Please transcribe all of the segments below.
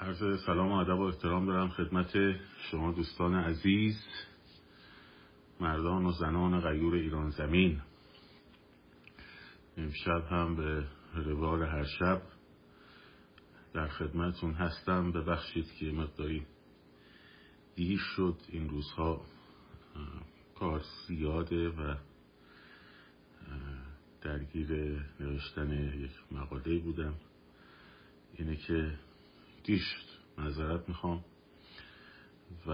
عرض سلام و ادب و احترام دارم خدمت شما دوستان عزیز مردان و زنان غیور ایران زمین. امشب هم به روال هر شب در خدمتون هستم. ببخشید که مقداری دیر شد این روزها. کار زیاده و درگیر نوشتن یک مقاله بودم. اینه که دیر شد. معذرت می‌خوام. و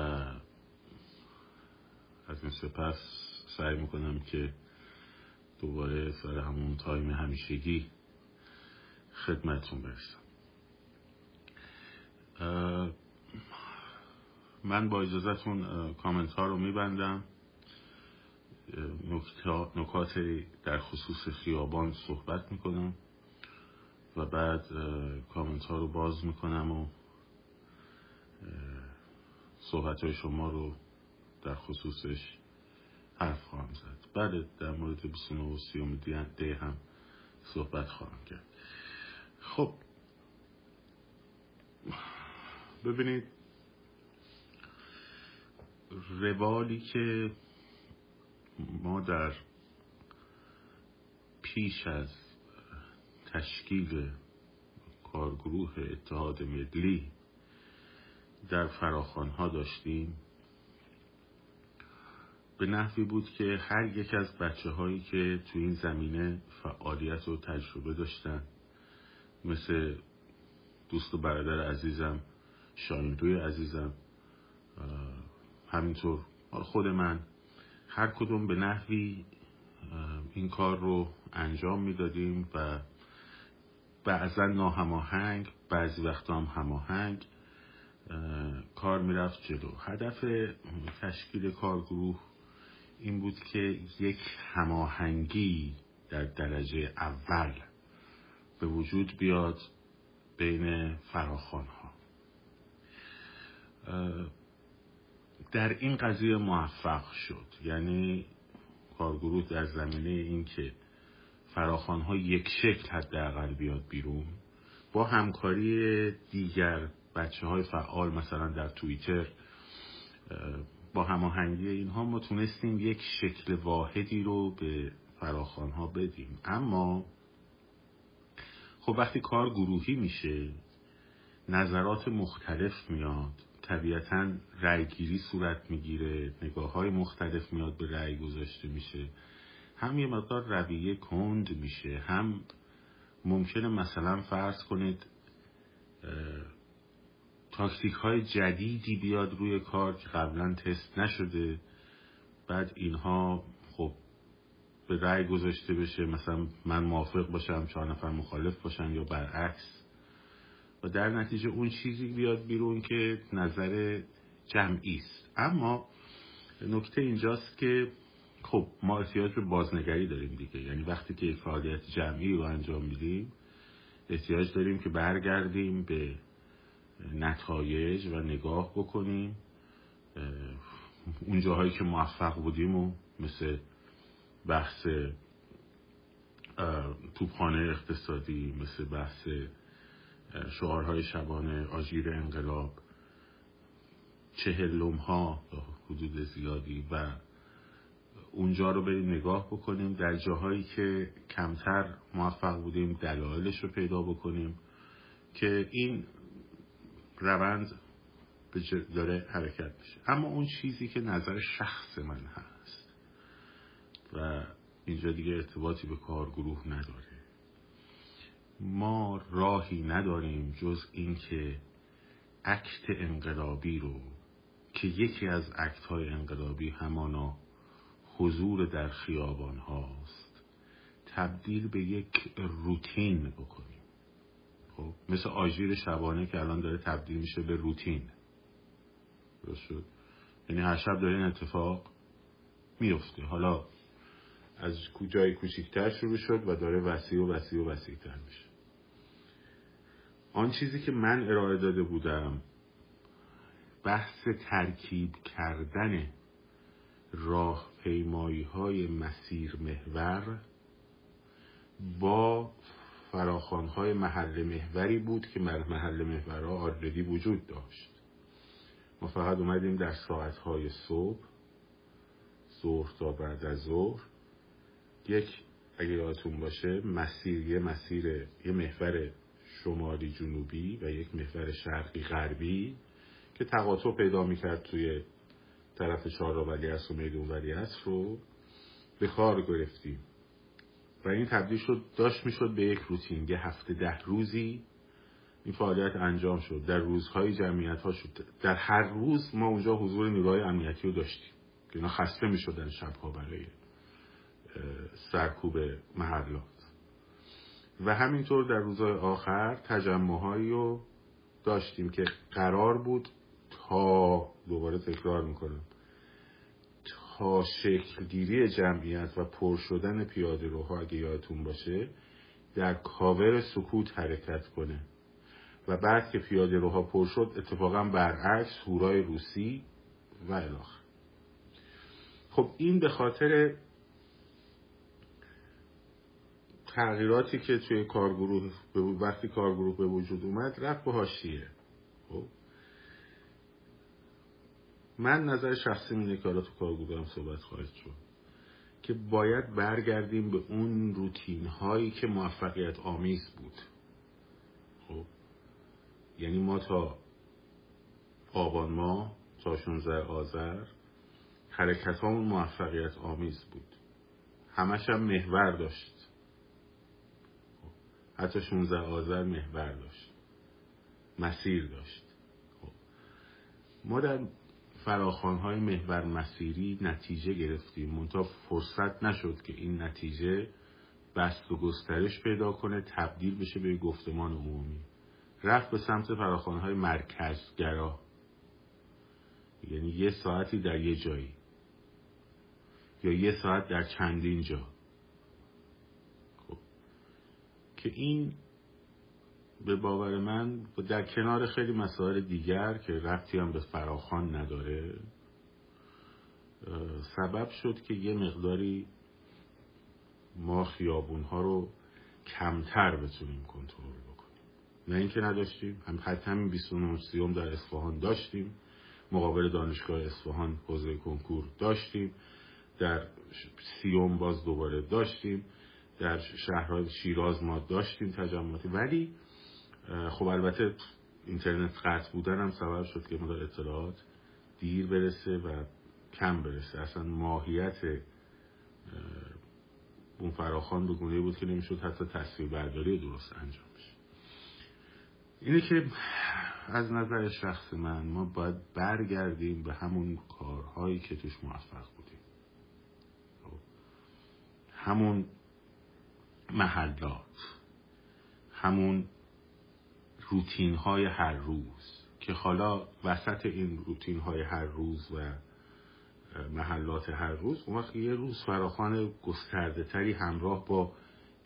از این سپس سعی می‌کنم که دوباره سر همون تایم همیشگی خدمتون برسم. من با اجازتون کامنت ها رو میبندم. نکات در خصوص خیابان صحبت می‌کنم. و بعد کامنت ها رو باز می‌کنم و صحبت های شما رو در خصوصش حرف خواهم زد. بعد در مورد 29 و 30 ده هم صحبت خواهم کرد. خب ببینید روالی که ما در پیش از تشکیل کارگروه اتحاد ملی در فراخانها داشتیم. به نحوی بود که هر یک از بچه هایی که تو این زمینه فعالیت و تجربه داشتن مثل دوست و برادر عزیزم شاهیندوی عزیزم همینطور خود من هر کدوم به نحوی این کار رو انجام می‌دادیم و بعضا ناهماهنگ بعضی وقتا هم هماهنگ کار می‌رفت جلو. هدف تشکیل کارگروه این بود که یک هماهنگی در درجه اول به وجود بیاد بین فراخان ها در این قضیه موفق شد. یعنی کارگروه در زمینه این که فراخان ها یک شکل حداقل بیاد بیرون. با همکاری دیگر بچه های فعال مثلا در توییتر با هماهنگی اینها ما تونستیم یک شکل واحدی رو به فراخان ها بدیم. اما خب وقتی کار گروهی میشه نظرات مختلف میاد. طبیعتا رأیگیری صورت می‌گیره. نگاه های مختلف میاد به رأی گذاشته میشه. هم یه مقدار رویه کند میشه هم ممکنه مثلا فرض کنید تاکتیک های جدیدی بیاد روی کار که قبلا تست نشده بعد اینها خب به رأی گذاشته بشه مثلا من موافق باشم چهار نفر مخالف باشن یا برعکس. و در نتیجه اون چیزی بیاد بیرون که نظر جمعی است. اما نکته اینجاست که خب ما احتیاج به بازنگری داریم دیگه. یعنی وقتی که فعالیت جمعی رو انجام میدیم احتیاج داریم که برگردیم به نتایج و نگاه بکنیم. اون جاهایی که موفق بودیم و مثل بحث توپخانه اقتصادی مثل بحث شعارهای شبانه آژیر انقلاب چهلم ها حدود زیادی و اونجا رو بریم نگاه بکنیم. در جاهایی که کمتر موفق بودیم دلایلش رو پیدا بکنیم که این روند داره حرکت میشه. اما اون چیزی که نظر شخص من هست و اینجا دیگه ارتباطی به کارگروه نداره. ما راهی نداریم جز اینکه اکت انقلابی رو که یکی از اکت های انقلابی همانا حضور در خیابان هاست. تبدیل به یک روتین بکنیم. خب مثل آژیر شبانه که الان داره تبدیل میشه به روتین. شد؟ یعنی هر شب داره این اتفاق میفته. حالا از کجای کوچیکتر شروع شد و داره وسیع و وسیع و وسیعتر میشه. آن چیزی که من ارائه داده بودم بحث ترکیب کردن راه پیمایی های مسیر محور با فراخانهای محل محوری بود که محل محورها آردی وجود داشت. ما فقط اومدیم در ساعتهای صبح ظهر تا بعد از ظهر. یک اگه یادتون باشه مسیر یه مسیر یه محور شمالی جنوبی و یک محور شرقی غربی که تقاطع پیدا می‌کرد توی طرف چهار ولی و میدون ولی رو به کار گرفتیم. و این تبدیل شد داشت می‌شد به یک روتین یه هفته ده روزی. این فعالیت انجام شد. در روزهای جمعیت ها شد. در هر روز ما اونجا حضور نیروهای امنیتی رو داشتیم. که اینا خسته می‌شدن شبها برای سرکوب محلات. و همینطور در روزهای آخر تجمعهایی رو داشتیم که قرار بود تا دوباره تکرار می‌کنم. شکلگیری جمعیت و پر شدن پیاده روها اگه یادتون باشه در کاور سکوت حرکت کنه. و بعد که پیاده روها پر شد اتفاقا برعکس هورای روسی و الاخ. خب این به خاطر تغییراتی که توی کارگروه وقتی کارگروه به وجود اومد رفت به هاشیه خب؟ من نظر شخصی اینه که تو کارگروه هم صحبت خواهد شد که باید برگردیم به اون روتین هایی که موفقیت آمیز بود. خب؟ یعنی ما تا آبان ما تا 16 آذر حرکت همون موفقیت آمیز بود. همش هم محور داشت. خب. حتی 16 آذر محور داشت. مسیر داشت. خب. ما در های محور مسیری نتیجه گرفتیم. منتها فرصت نشد که این نتیجه بست و گسترش پیدا کنه تبدیل بشه به گفتمان عمومی. رفت به سمت های مرکزگرا. یعنی یه ساعتی در یه جایی. یا یه ساعت در چندین جا. خب. که این به باور من در کنار خیلی مسائل دیگر که رفتی هم به فراخان نداره سبب شد که یه مقداری ما خیابون ها رو کمتر بتونیم کنترل بکنیم. نه اینکه نداشتیم هم حتی همین 29 سیوم در اصفهان داشتیم مقابل دانشگاه اصفهان حوزه کنکور داشتیم در سیوم باز دوباره داشتیم در شهرهای شیراز ما داشتیم تجمعاتی. ولی خب البته اینترنت قطع بودن هم سبب شد که مدار اطلاعات دیر برسه و کم برسه. اصلا ماهیت اون فراخان به گونه بود که نمی‌شد حتی تصویر برداری درست انجام بشه. اینه که از نظر شخص من ما باید برگردیم به همون کارهایی که توش موفق بودیم. خب، همون محلات همون روتین های هر روز که حالا وسط این روتین های هر روز و محلات هر روز اون وقت یه روز فراخان گسترده تری همراه با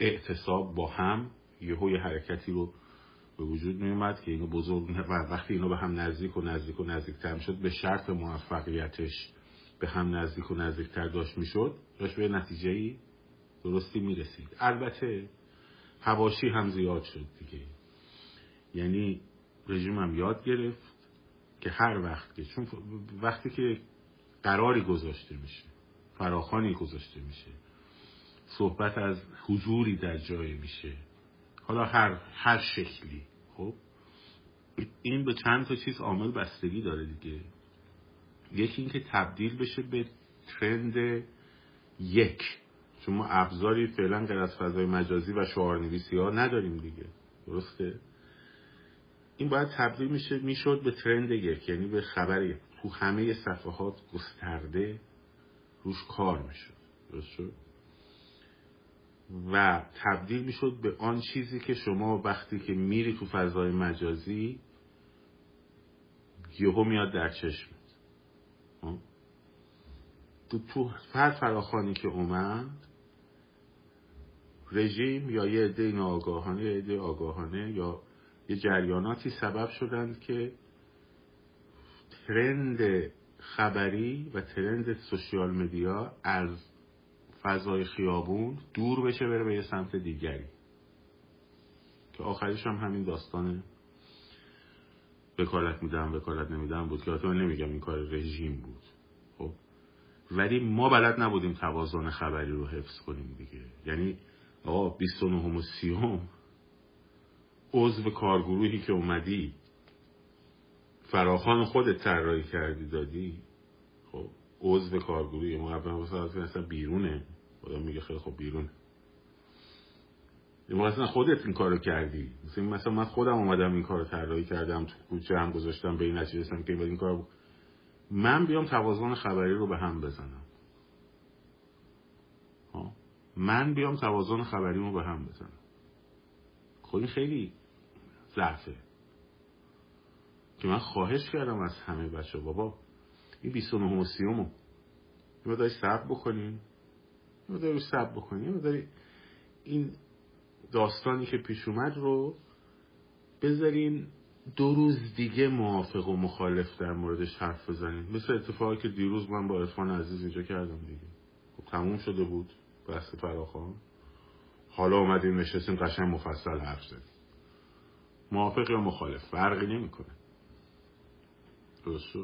اعتصاب با هم یه های حرکتی رو به وجود می اومد که اینو بزرگ و وقتی اینو به هم نزدیک و نزدیک و نزدیکتر شد به شرط موفقیتش به هم نزدیک و نزدیکتر داشت می‌شد داشت به نتیجه درستی می‌رسید. البته هواشی هم زیاد شد دیگه. یعنی رژیم هم یاد گرفت که هر وقت که چون وقتی که قراری گذاشته میشه فراخانی گذاشته میشه صحبت از حضوری در جای میشه حالا هر هر شکلی خب؟ این به چند تا چیز عامل بستگی داره دیگه. یکی اینکه تبدیل بشه به ترند یک. چون ما ابزاری فعلا غیر از فضای مجازی و شعارنویسی ها نداریم دیگه. درسته؟ این باید تبدیل میشه می‌شد به ترند یک یعنی به خبری. تو همه صفحات گسترده روش کار می‌شد. درست شد؟ و تبدیل می‌شد به آن چیزی که شما وقتی که میری تو فضای مجازی یهو میاد در چشمت. خب؟ تو هر فراخانی که اومد رژیم یا یه عده ناآگاهانه یا عده آگاهانه یا یه جریاناتی سبب شدند که ترند خبری و ترند سوشیال مدیا از فضای خیابون دور بشه بره به یه سمت دیگری. که آخریش هم همین داستان وکالت میدم وکالت نمیدم بود که من نمیگم این کار رژیم بود. خب. ولی ما بلد نبودیم توازن خبری رو حفظ کنیم دیگه. یعنی آقا 29 و 30 عضو کارگروهی که اومدی فراخان خودت طراحی کردی دادی؟ خب عضو کارگروهی ما قبلا مثلا بیرونه. خدا میگه خیلی خب بیرونه. مثلا خودت این کارو کردی. مثلا مثلا من خودم اومدم این کارو طراحی کردم تو کوچه هم گذاشتم به این نتیجه که این کار من بیام توازن خبری رو به هم بزنم. ها من بیام توازن خبری رو به هم بزنم. خب این خیلی ضعفه که من خواهش کردم از همه بچه بابا این 29 و 30 رو یه داری سب بکنیم یه داری سب بکنیم یه این داستانی که پیش اومد رو بذارین دو روز دیگه موافق و مخالف در موردش حرف بزنین. مثل اتفاقی که دیروز من با عرفان عزیز اینجا کردم دیگه. خب تموم شده بود. بحث فراخان. حالا اومدیم نشستیم قشنگ مفصل حرف زدیم. موافق یا مخالف؟ فرقی نمی‌کنه. درست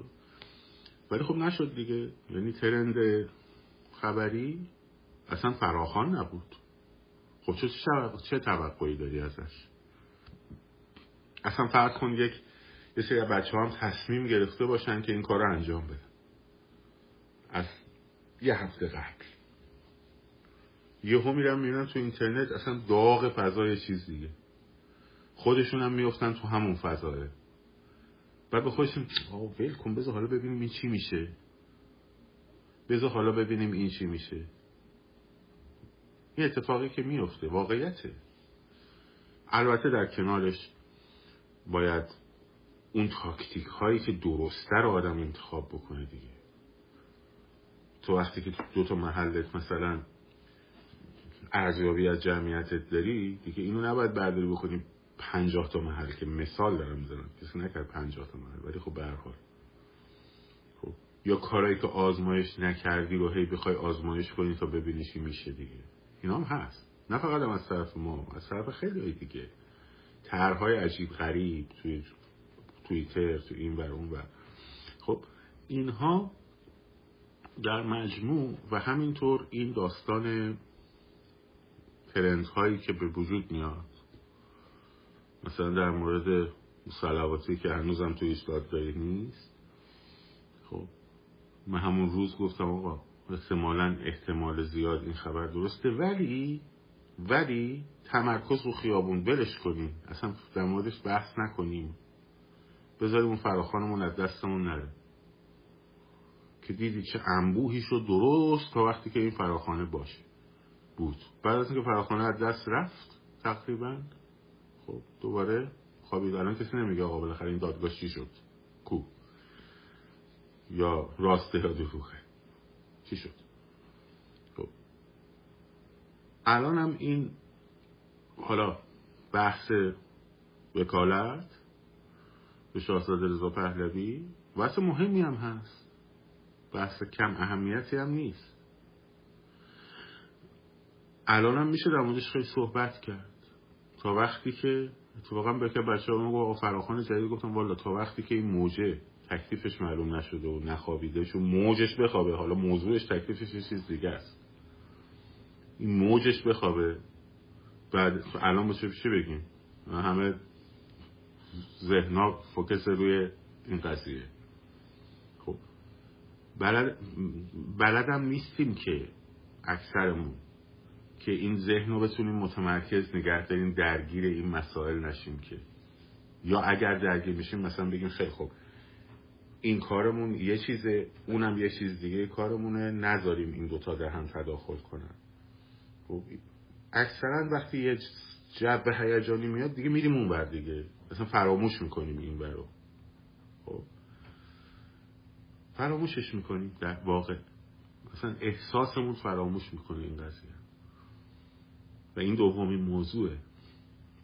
ولی خب نشد دیگه. یعنی ترند خبری اصلا فراخان نبود. خب چه چه توقعی داری ازش؟ اصلا فرض کن یک یه سری بچه هم تصمیم گرفته باشن که این کار رو انجام بدن. از یه هفته قبل. یهو میرم میرن تو اینترنت اصلا داغ فضای چیز دیگه. خودشون هم میفتن تو همون فضایه بعد به خودشون آه ول کن بذار حالا ببینیم این چی میشه. بذار حالا ببینیم این چی میشه. این اتفاقی که میفته واقعیته. البته در کنارش باید اون تاکتیک هایی که درسته رو آدم انتخاب بکنه دیگه. تو وقتی که دو تا محلت مثلا ارزیابی از جمعیتت داری دیگه اینو نباید برداری بکنیم پنجاه تا محل که مثال دارم می‌زنم. کسی نکرد پنجاه تا محل ولی خب به خب یا کارایی که آزمایش نکردی رو هی بخوای آزمایش کنی تا ببینی چی میشه دیگه. اینا هم هست. نه فقط هم از طرف ما از طرف خیلی دیگه. طرحهای عجیب غریب توی توییتر تو این بر اون بر خب اینها در مجموع و همینطور این داستان ترنت هایی که به وجود میاد مثلا در مورد سلواتی که هنوزم توی ایستاد داری نیست. خب من همون روز گفتم آقا احتمالا احتمال زیاد این خبر درسته ولی ولی تمرکز رو خیابون بلش کنیم. اصلا در موردش بحث نکنیم. بذاریم اون فراخانمون از دستمون نره. که دیدی چه انبوهی شد درست تا وقتی که این فراخانه باشه. بود. بعد از اینکه فراخانه از دست رفت تقریبا. خب دوباره خوابید. الان کسی نمیگه آقا بالاخره این دادگاه چی شد؟ کو. یا راسته یا دروغه. چی شد؟ خب. الان هم این حالا بحث وکالت به شاهزاده رضا پهلوی بحث مهمی هم هست. بحث کم اهمیتی هم نیست. الان هم میشه در موردش خیلی صحبت کرد. تا وقتی که اتفاقا به که بچه ها میگو فراخان جدید گفتم والا تا وقتی که این موجه تکلیفش معلوم نشده و نخوابیده چون موجش بخوابه. حالا موضوعش تکلیفش یه چیز دیگه است. این موجش بخوابه. بعد الان باشه چی بگیم؟ همه ذهنا فوکس روی این قضیه. خب. بلد بلدم نیستیم که اکثرمون که این ذهن رو بتونیم متمرکز نگه داریم درگیر این مسائل نشیم که. یا اگر درگیر میشیم مثلا بگیم خیلی خوب این کارمون یه چیزه اونم یه چیز دیگه کارمونه نذاریم این دوتا در هم تداخل کنن. خب اکثرا وقتی یه جب هیجانی میاد دیگه میریم اون بر دیگه. مثلا فراموش می‌کنیم این برو خب فراموشش می‌کنیم در واقع. مثلا احساسمون فراموش می‌کنه این قضیه. و این دومین موضوعه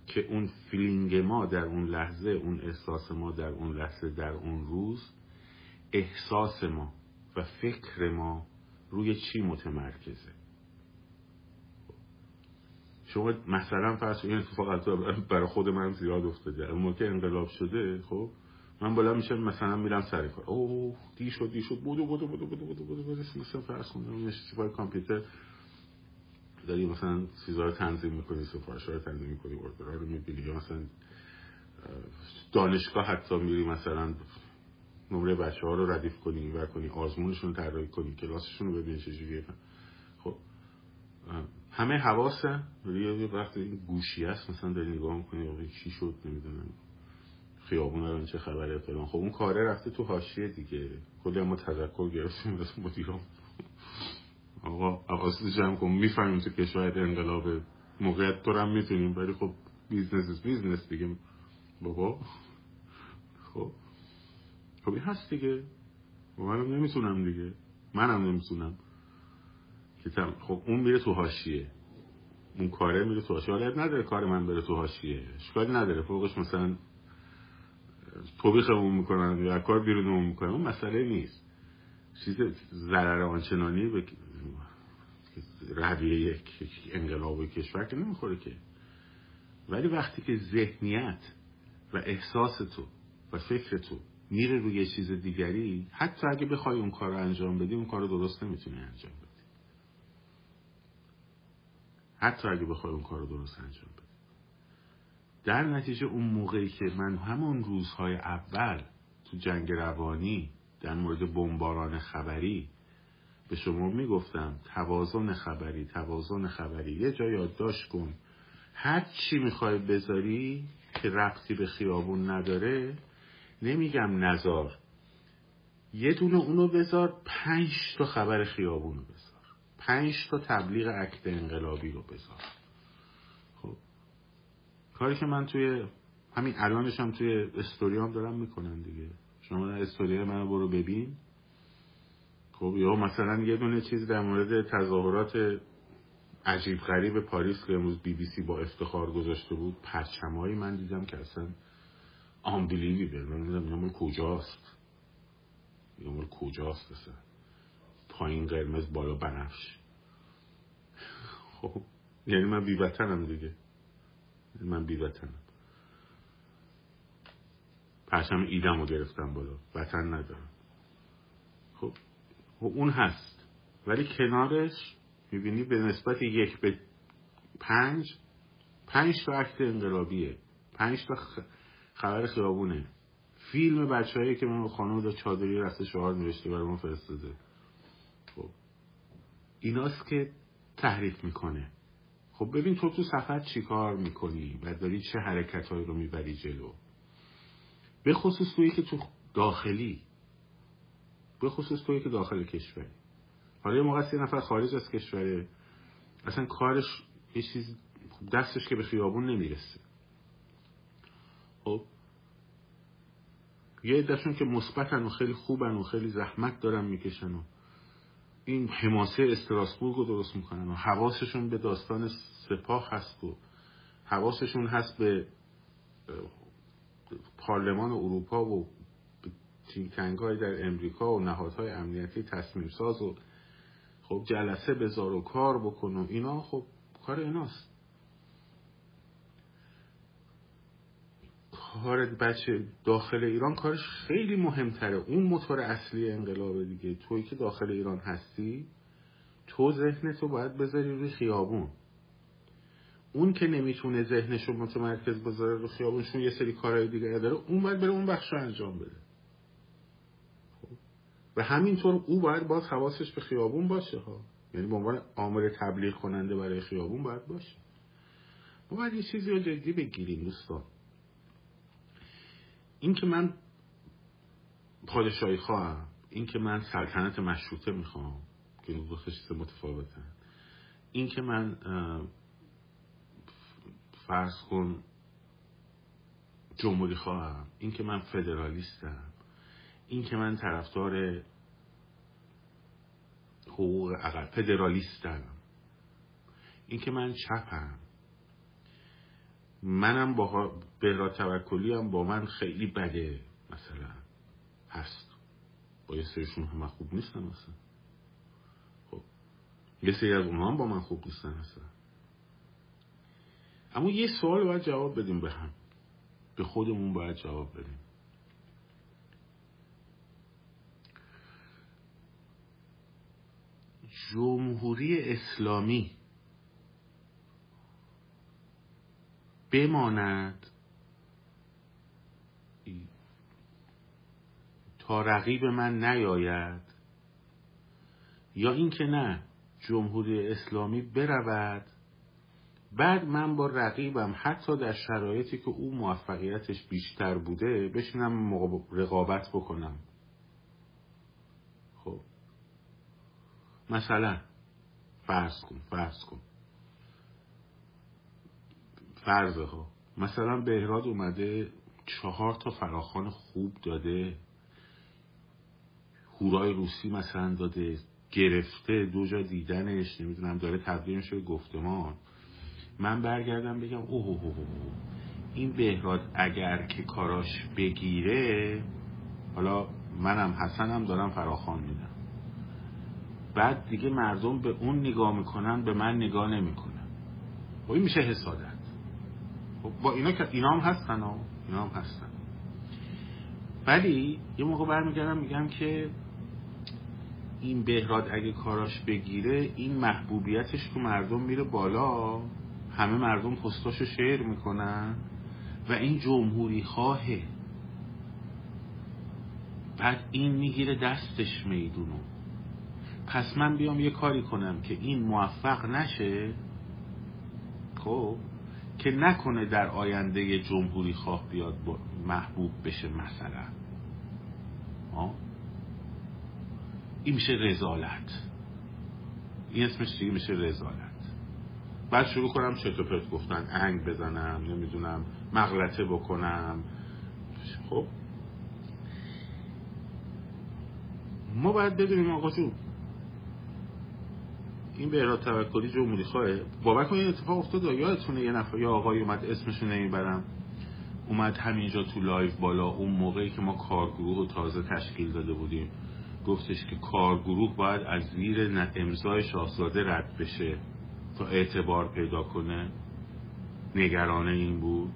که اون فیلینگ ما در اون لحظه اون احساس ما در اون لحظه در اون روز احساس ما و فکر ما روی چی متمرکزه شما مثلا فرض این اتفاق برای خود من زیاد افتاده اون موقع انقلاب شده خب من بالا میشه مثلا میرم سر کار اوه دی شد دی شد بودو بودو بودو بودو بودو بودو مثلا فرض کنم نشستی پای کامپیوتر داری مثلا چیزا رو تنظیم می‌کنی سفارش رو تنظیم می‌کنی اوردرها رو می‌بینی یا مثلا دانشگاه حتی میری مثلا نمره بچه ها رو ردیف کنی و کنی آزمونشون رو طراحی کنی کلاسشون رو ببینی چجوریه خب همه حواسه. یه وقتی این گوشی هست مثلا داری نگاه می‌کنی چی شد نمی‌دونم. خیابون الان چه خبره فلان. خب اون کاره رفته تو حاشیه دیگه. کلی ما تذکر گرفتیم از مدیران آقا حواست جمع کن. می‌فهمیم تو کشور انقلاب موقعیت تو هم می‌تونیم ولی خب business business دیگه. بابا. خب. خب این هست دیگه. منم نمی‌تونم دیگه. منم نمی‌تونم. که خب اون میره تو حاشیه. اون کاره میره تو حاشیه. نداره کار من بره تو حاشیه. اشکالی نداره. فوقش مثلا توبیخمون می‌کنن یا کار بیرونمون می‌کنن. اون مسئله نیست. چیز ضرر آنچنانی به رویه انقلاب کشور که نمی‌خوره که. ولی وقتی که ذهنیت و احساس تو و فکر تو میره روی یه چیز دیگری حتی اگه بخوای اون کار رو انجام بدی اون کار رو درست نمی‌تونی انجام بدی. حتی اگه بخوای اون کار رو درست انجام بدی. در نتیجه اون موقعی که من همون روزهای اول تو جنگ روانی در مورد بمباران خبری به شما می‌گفتم توازن خبری توازن خبری. یه جا یادداشت کن. هر چی می‌خوای بذاری که ربطی به خیابون نداره نمیگم نزار. یه دونه اونو بذار پنج تا خبر خیابون رو بذار. پنج تا تبلیغ عکت انقلابی رو بذار. خب. کاری که من توی همین الانش هم توی استوریام دارم می‌کنم دیگه. شما در استوری من برو ببین. خب یا مثلا یه دونه چیز در مورد تظاهرات عجیب غریب پاریس که امروز بی بی سی با افتخار گذاشته بود پرچمایی من دیدم که اصلا آمبیلیویبل من دیدم کجاست؟ یا کجاست اصلا؟ پایین قرمز بالا بنفش. خب یعنی من بی وطنم دیگه. یعنی من بی وطنم پرچم ایدم رو گرفتم بالا. وطن ندارم. و اون هست. ولی کنارش می‌بینی به نسبت یک به پنج پنج تا عکت انقلابیه. پنج تا خبر خیابونه. فیلم بچه هایی که من خانم دا چادری رسته شعار نوشته برای ما فرستاده. خب. ایناست که تحریک می‌کنه. خب ببین تو تو سفر چی کار می‌کنی و داری چه حرکت رو می‌بری جلو؟ به خصوص تویی که تو داخلی. به خصوص توی که داخل کشوری. حالا یه موقع نفر خارج از کشوره. اصلا کارش یه چیز دستش که به خیابون نمی‌رسه. خب؟ یه عدهشون که مثبتن و خیلی خوبن و خیلی زحمت دارن می‌کشن و این حماسه استراسبورگ رو درست می‌کنن و حواسشون به داستان سپاه هست و حواسشون هست به پارلمان اروپا و تینکنگ های در امریکا و نهادهای امنیتی تصمیم ساز و خب جلسه بذار و کار بکن و اینا خب کار ایناست. کار بچه داخل ایران کارش خیلی مهمتره. اون موتور اصلی انقلاب دیگه. توی که داخل ایران هستی تو ذهنتو باید بذاری روی خیابون. اون که نمی‌تونه ذهنش رو متمرکز بذاره رو خیابونشون یه سری کارهای دیگه داره اون باید بره اون بخش رو انجام بده. و همینطور او باید باز حواسش به خیابون باشه ها. یعنی به عنوان عامل تبلیغ کننده برای خیابون باید باشه. ما باید یه چیزی رو جدی بگیریم دوستان. این که من پادشاهی خواهم این که من سلطنت مشروطه می‌خوام که دو چیز متفاوتن. این که من فرض کن جمهوری خواهم این که من فدرالیستم. این که من طرفدار حقوق اقل فدرالیستم. این که من چپم. منم با بهرا توکلی هم با من خیلی بده مثلا. هست. با یه سریشون هم خوب نیستن مثلا. خب. یه سری از اونها هم با من خوب نیستن مثلا. اما یه سوال باید جواب بدیم به هم. به خودمون باید جواب بدیم. جمهوری اسلامی بماند تا رقیب من نیاید یا اینکه نه جمهوری اسلامی برود. بعد من با رقیبم حتی در شرایطی که او موفقیتش بیشتر بوده بشینم رقابت بکنم خب مثلا فرض کن فرض کن. فرضه ها. مثلا بهراد اومده چهار تا فراخان خوب داده هورای روسی مثلا داده گرفته دو جا دیدنش نمی‌دونم داره تبدیل میشه گفتمان. من برگردم بگم اوه اوه اوه. این بهراد اگر که کاراش بگیره حالا منم حسنم دارم فراخان میدم. بعد دیگه مردم به اون نگاه می‌کنن به من نگاه نمی‌کنن. و خب این میشه حسادت. خب با اینا که اینا هم هستن ها اینا هم هستن. ولی یه موقع برمیگردم میگم که این بهراد اگه کاراش بگیره این محبوبیتش تو مردم میره بالا. همه مردم پستاشو شیر می‌کنن و این جمهوری خواهه بعد این می‌گیره دستش میدونو. پس من بیام یه کاری کنم که این موفق نشه خب که نکنه در آینده جمهوری خواه بیاد محبوب بشه مثلا. آه؟ این میشه رزالت. این اسمش دیگه میشه رزالت. بعد شروع کنم چرت و پرت گفتن انگ بزنم نمی‌دونم مغلطه بکنم. خب؟ ما باید بدونیم آقا جون. این به توکلی جمهوری خواه بابک این اتفاق افتاد یادتونه یه نفر یا آقای اومد اسمشو نمی‌برم. اومد همینجا تو live بالا. اون موقعی که ما کارگروه رو تازه تشکیل داده بودیم. گفتش که کارگروه باید از زیر امضای شاهزاده رد بشه تا اعتبار پیدا کنه. نگرانه این بود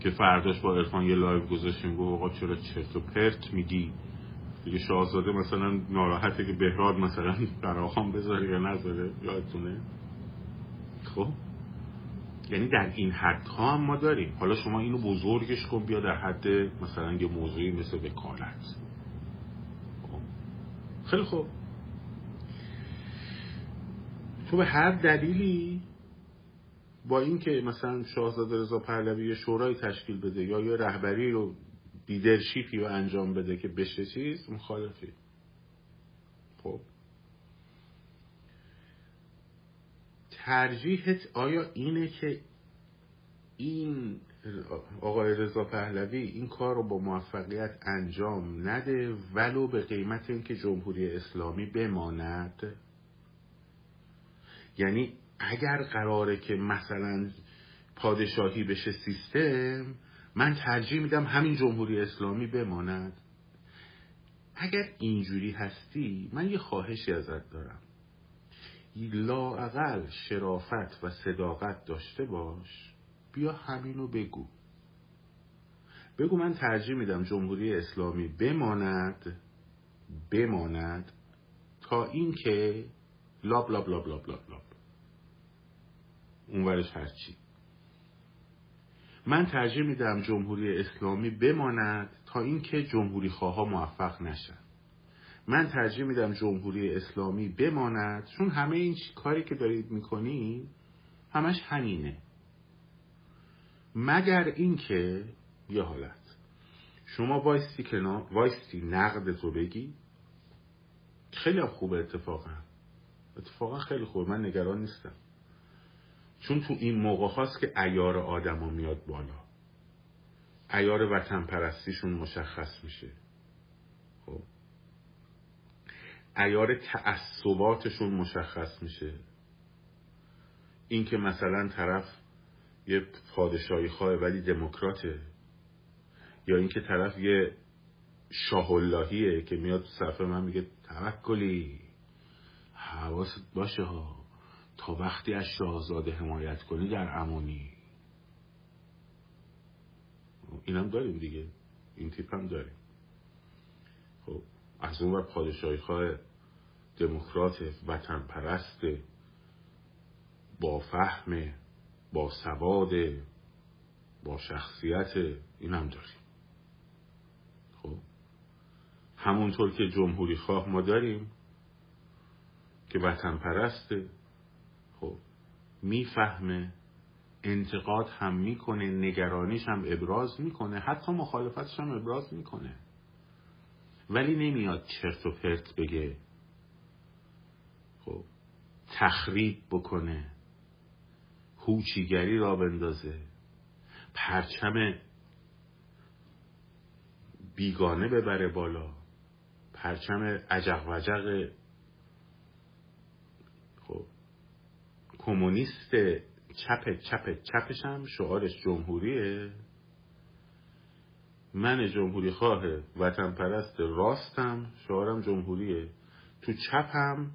که فرداش با عرفان یه live گذاشتیم. گفت آقا چرا چرت و پرت میگی؟ دیگه شاهزاده مثلا ناراحته که بهراد مثلا فراخوان بذاره یا نذاره یادتونه؟ خب. یعنی در این حدها هم ما داریم. حالا شما اینو بزرگش کن بیا در حد مثلا یه موضوعی مثل وکالت. خب. خیلی خوب. تو به هر دلیلی با اینکه مثلا شاهزاده رضا پهلوی شورای تشکیل بده یا یه رهبری رو لیدرشیپی رو انجام بده که بشه چیز مخالفی. خب. ترجیحت آیا اینه که این آقای رضا پهلوی این کار رو با موفقیت انجام نده ولو به قیمت اینکه جمهوری اسلامی بماند؟ یعنی اگر قراره که مثلا پادشاهی بشه سیستم من ترجیح میدم همین جمهوری اسلامی بماند. اگر اینجوری هستی من یه خواهشی ازت دارم. لاقل شرافت و صداقت داشته باش. بیا همینو بگو. بگو من ترجیح میدم جمهوری اسلامی بماند بماند تا اینکه لاب لاب لاب لاب لاب لاب اونورش هرچی. من ترجیح میدم جمهوری اسلامی بماند تا اینکه جمهوری خواه موفق نشن. من ترجیح میدم جمهوری اسلامی بماند. چون همه این کاری که دارید می‌کنید همش همینه. مگر اینکه یه حالت. شما وایستی کنار وایستی نقد تو بگی. خیلی خوبه اتفاقا. اتفاقا خیلی خوبه. من نگران نیستم. چون تو این موقع هاست که ایار آدم میاد بالا. ایار وطن پرستیشون مشخص میشه. خب. ایار تعصباتشون مشخص میشه. اینکه مثلا طرف یه پادشاهی خواه ولی دموکراته. یا اینکه طرف یه شاه اللهیه که میاد صفحه من میگه توکلی. حواست باشه ها. تا وقتی از شاهزاده حمایت کنی در امانی اینم داریم دیگه. این تیپ هم داریم. خب از اون وقت پادشاهی خواه دموکرات وطن پرست با فهم با سواد با شخصیت این هم داریم. خب همونطور که جمهوری خواه ما داریم که وطن پرسته می‌فهمه. انتقاد هم می‌کنه نگرانیش هم ابراز می‌کنه. حتی مخالفتش هم ابراز می‌کنه. ولی نمیاد چرت و پرت بگه خب تخریب بکنه هوچیگری را بندازه. پرچم بیگانه ببره بالا. پرچم عجق وجق خب کمونیست چپ چپ چپش هم شعارش جمهوریه. من جمهوری خواه وطن پرست راستم شعارم جمهوریه. تو چپم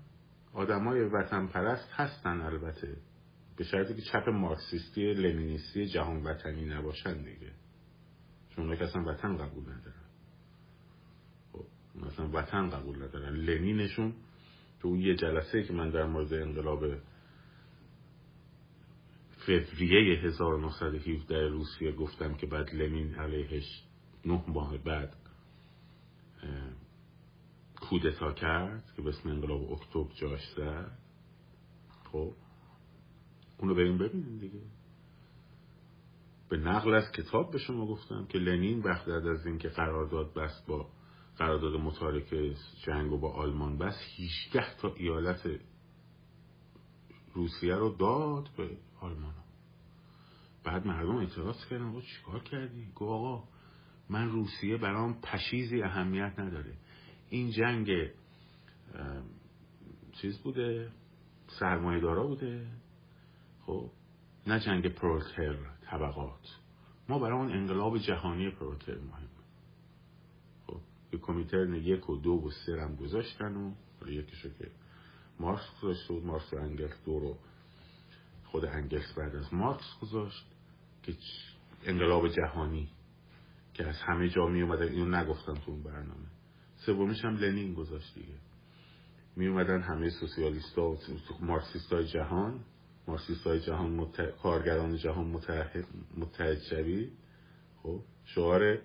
آدمای وطن پرست هستن البته به شرطی که چپ مارکسیستی لنینیستی جهان وطنی نباشن دیگه. چون که اصلا وطن قبول ندارن. خب مثلا وطن قبول ندارن. لنینشون تو اون یه جلسه که من در مورد انقلاب فوریه 1917 روسیه گفتم که بعد لنین علیهش نه ماه بعد کودتا کرد که به اسم انقلاب اکتبر جاش زد. خب اونو بریم ببینیم دیگه. به نقل از کتاب به شما گفتم که لنین وقت از اینکه قرارداد بست با قرارداد متارکه جنگ و با آلمان بس 18 تا ایالت روسیه رو داد به آلمان بعد مردم اعتراض کردن آقا چیکار کردی؟ گو آقا من روسیه برام پشیزی اهمیت نداره. این جنگ چیز بوده سرمایه دارا بوده. خب نه جنگ پرولتر طبقات. ما برای اون انقلاب جهانی پرولتر مهم خب یه کمینترن یک و دو و سه هم گذاشتن و یکیشو که مارکس گذاشت بود مارکس و انگلس دو رو خود انگلس بعد از مارکس گذاشت که انقلاب جهانی که از همه جا می اومدن اینو نگفتم تو اون برنامه. سومیش هم لنین گذاشت دیگه. می اومدن همه سوسیالیست ها و مارکسیست های جهان مارکسیست های جهان متح... کارگران جهان متحد متحد خب شعار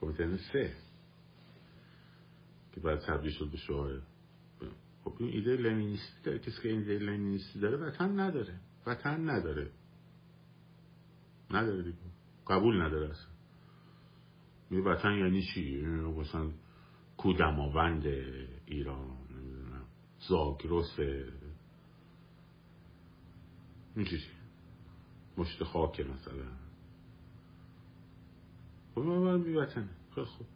کمیته سه که بعد تبدیل شد به شعار. خب این ایده لنینیستی داره. کسی که ایده لنینیستی داره وطن نداره. وطن نداره. نداره دیگه. قبول نداره اصلا. می وطن یعنی چی؟ مثلا کودماوند ایران زاگرس. این چیزی. مشت خاک مثلا. خب من بی وطنه. خیلی خوب.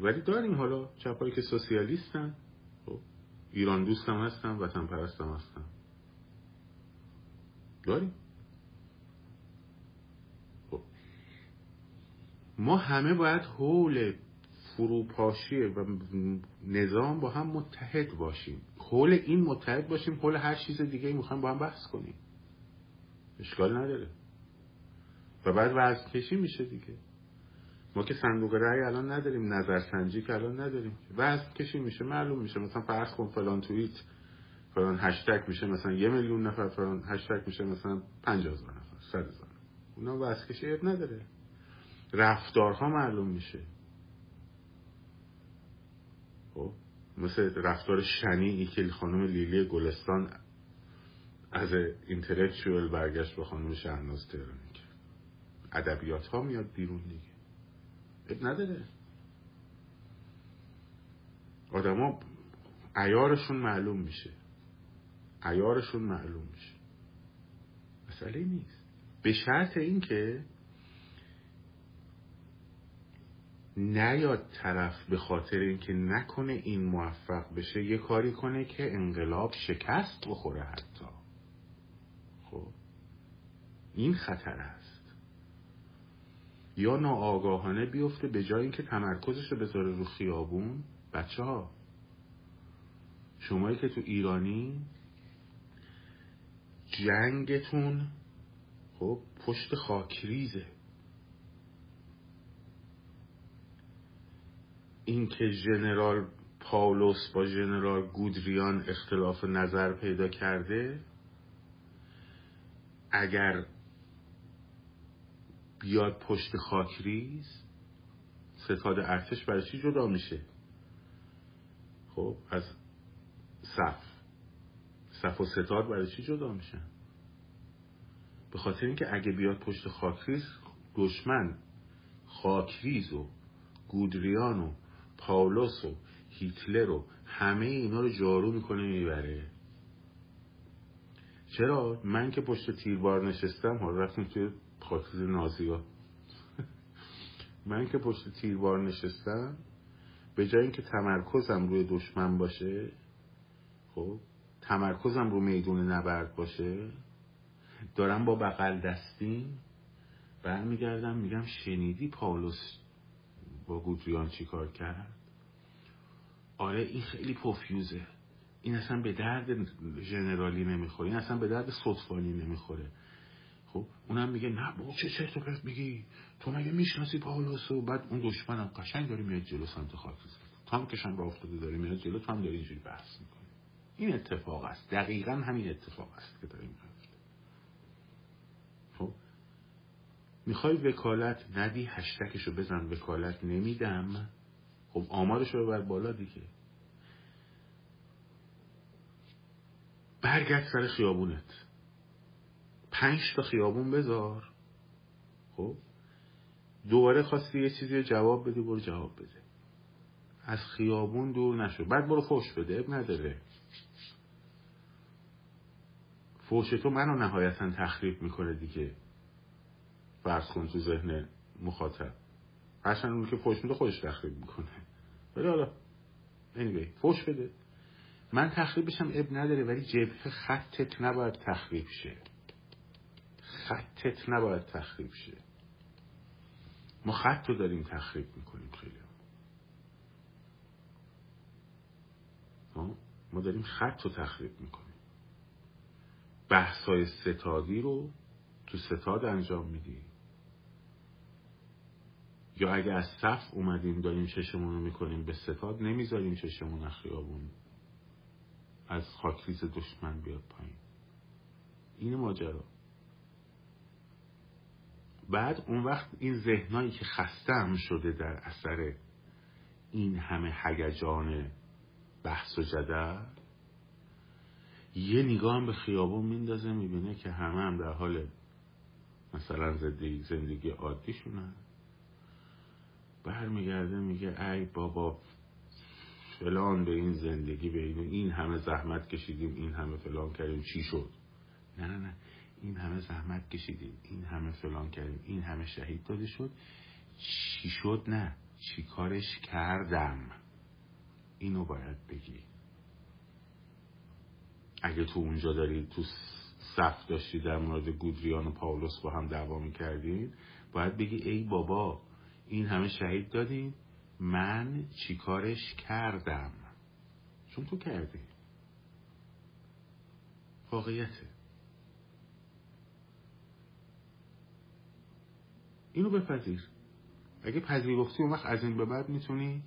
ولی داریم حالا چپایی که سوسیالیستن. خب ایران دوستم هستن وطن پرستم هستن داریم؟ خب. ما همه باید حول فروپاشی و نظام با هم متحد باشیم. حول این متحد باشیم حول هر چیز دیگه می‌خوایم با هم بحث کنیم. اشکال نداره. و بعد وزن کشی میشه دیگه. ما که صندوق رأی الان نداریم نظرسنجی که الان نداریم. وزن کشی میشه معلوم میشه. مثلا فرض کن فلان توییت. فلان هشتگ میشه مثلا یه میلیون نفر فلان هشتگ میشه مثلا پنج هزار نفر صد هزار نفر اونا وزن کشی نداره. رفتارها معلوم میشه. خب مثل رفتار شنیعی که خانم لیلی گلستان از اینتלקچوال برگشت به خانم شهناز تهرانی کرد ادبیات ها میاد بیرون دیگه. اب نداره. آدما عیارشون معلوم میشه. عیارشون معلوم میشه. مسئله نیست. به شرط اینکه نیاد طرف به خاطر اینکه نکنه این موفق بشه یه کاری کنه که انقلاب شکست بخوره حتی. خب این خطر است. یا ناآگاهانه بیفته به جای اینکه تمرکزش رو بذاره رو خیابون. بچه ها شمایی که تو ایرانی جنگتون خب پشت خاکریزه. این که ژنرال پاولوس با ژنرال گودریان اختلاف نظر پیدا کرده اگر بیاد پشت خاکریز ستاد ارتش برای چی جدا میشه؟ خب از صف. صف و ستاد برای چی جدا میشن به خاطر اینکه اگه بیاد پشت خاکریز دشمن خاکریز و گودریان و پاولوس و هیتلر و همه اینا رو جارو می‌کنه می‌بره. چرا؟ من که پشت تیربار نشستم ها رفتیم توی خاکریز نازی ها. من که پشت تیربار نشستم به جای اینکه تمرکزم روی دشمن باشه خب تمرکزم رو میدون نبرد باشه؟ دارم با بغل دستیم برمیگردم میگم شنیدی پاولوس با گودریان چی کار کرد؟ آره این خیلی پوفیوزه. این اصلا به درد ژنرالی نمی‌خوره. این اصلا به درد صدفانی نمی‌خوره. خب اونم میگه نه بابا چه چرت و پرت میگی؟ تو مگه می‌شناسی پاولوس؟ و بعد اون دشمنم قشنگ داری میاد جلو سمت خاک تو هم راه افتاده داری میاد جلو تو هم داری اینجوری بحث می‌کنی. این اتفاق است. دقیقا همین اتفاق است که داریم خب؟ می‌خوای وکالت ندی هشتکشو بزن وکالت نمیدم. خب آمارشو ببر بالا دیگه. برگرد سر خیابونت. پنج تا خیابون بذار. خب؟ دوباره خواستی یه چیزی جواب بده برو جواب بده. از خیابون دور نشو بعد برو فوش بده اب نداره. فوش تو منو نهایتا تخریب می‌کنه دیگه. فرض کن تو ذهن مخاطب. هرچند اون که فوش میده خودش تخریب می‌کنه. ولی حالا anyway فوش بده. من تخریبشم اب نداره ولی جبهه خطت نباید تخریب شه. خطت نباید تخریب شه. ما خط رو داریم تخریب می‌کنیم خیلی ما داریم خط رو تخریب می‌کنیم. بحثای ستادی رو تو ستاد انجام میدیم. یا اگه از صف اومدیم داریم چشمون رو می‌کنیم به ستاد نمی‌ذاریم چشمون خیابون از خاکریز دشمن بیاد پایین. این ماجرا. بعد اون وقت این ذهنایی که خسته شده در اثر این همه هیجان بحث و جدل. یه نگاه هم به خیابون میندازه می‌بینه که همه هم در حال مثلا زندگی, زندگی عادیشونن برمیگرده میگه ای بابا فلان به این زندگی به این این همه زحمت کشیدیم این همه فلان کردیم. چی شد؟ نه نه نه. این همه زحمت کشیدیم این همه فلان کردیم این همه شهید داده شد. چی شد؟ نه. چی کارش کردم؟ اینو باید بگی. اگه تو اونجا داری تو صف داشتی در مورد گودریان و پاولوس با هم دعوا می‌کردین باید بگی ای بابا این همه شهید دادیم من چیکارش کردم؟ چون تو کردی. واقعیته. اینو بپذیر. اگه پذیرفتی اون وقت از این به بعد می‌تونی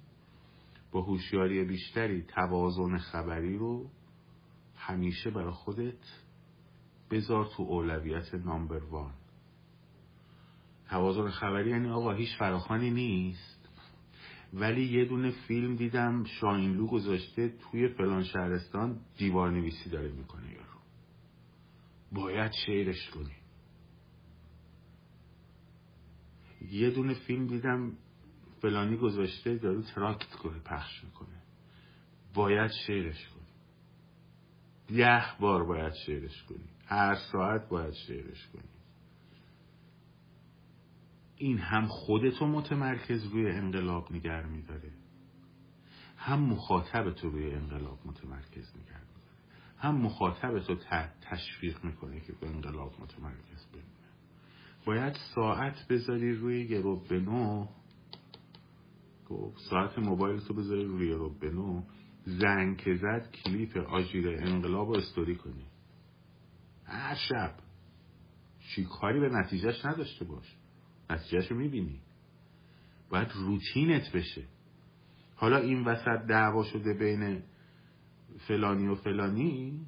با هوشیاری بیشتری توازن خبری رو همیشه برای خودت بذار تو اولویت نامبر وان. توازن خبری یعنی آقا هیچ فراخانی نیست. ولی یه دونه فیلم دیدم شاینلو گذاشته توی فلان شهرستان دیوار نویسی داره می‌کنه یارو باید شعرش کنی. یه دونه فیلم دیدم فلانی گذاشته داره تراکت کنه پخش می‌کنه. باید شعرش کنی. ده بار باید شعرش کنی. هر ساعت باید شعرش کنی. این هم خودتو متمرکز روی انقلاب نگر میداره. هم مخاطب تو روی انقلاب متمرکز نگر میداره. هم مخاطب تو تشویق می‌کنه که به انقلاب متمرکز بمونه. باید ساعت بذاری روی یه به نو ساعت موبایل تو بذاری روی یه به نو زنگ که زد کلیپ آژیر انقلاب رو استوری کنی. هر شب. چی کاری به نتیجهش نداشته باش. نتیجهش رو می‌بینی. باید روتینت بشه. حالا این وسط دعوا شده بین فلانی و فلانی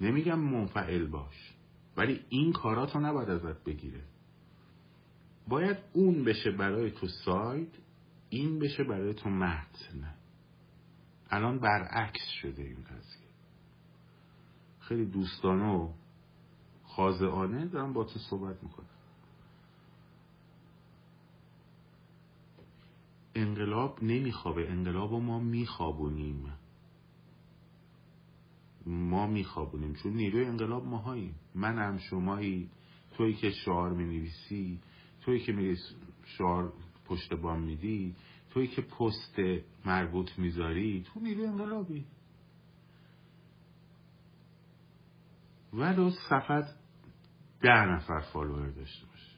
نمیگم منفعل باش. ولی این کاراتو نباید ازت بگیره. باید اون بشه برای تو ساید این بشه برای تو متن. الان برعکس شده این قضیه. خیلی دوستانه و خاضعانه دارم با تو صحبت می‌کنم. انقلاب نمیخوابه. انقلاب ما میخوابونیم. ما میخوابونیم. چون نیروی انقلاب ماهاییم. منم شمایی تویی که شعار می‌نویسی تویی که میری شعار پشت بام میدی تویی که پست مربوط می‌ذاری تو نیروی انقلابی. ولو صفت ده نفر فالوور داشته باشه.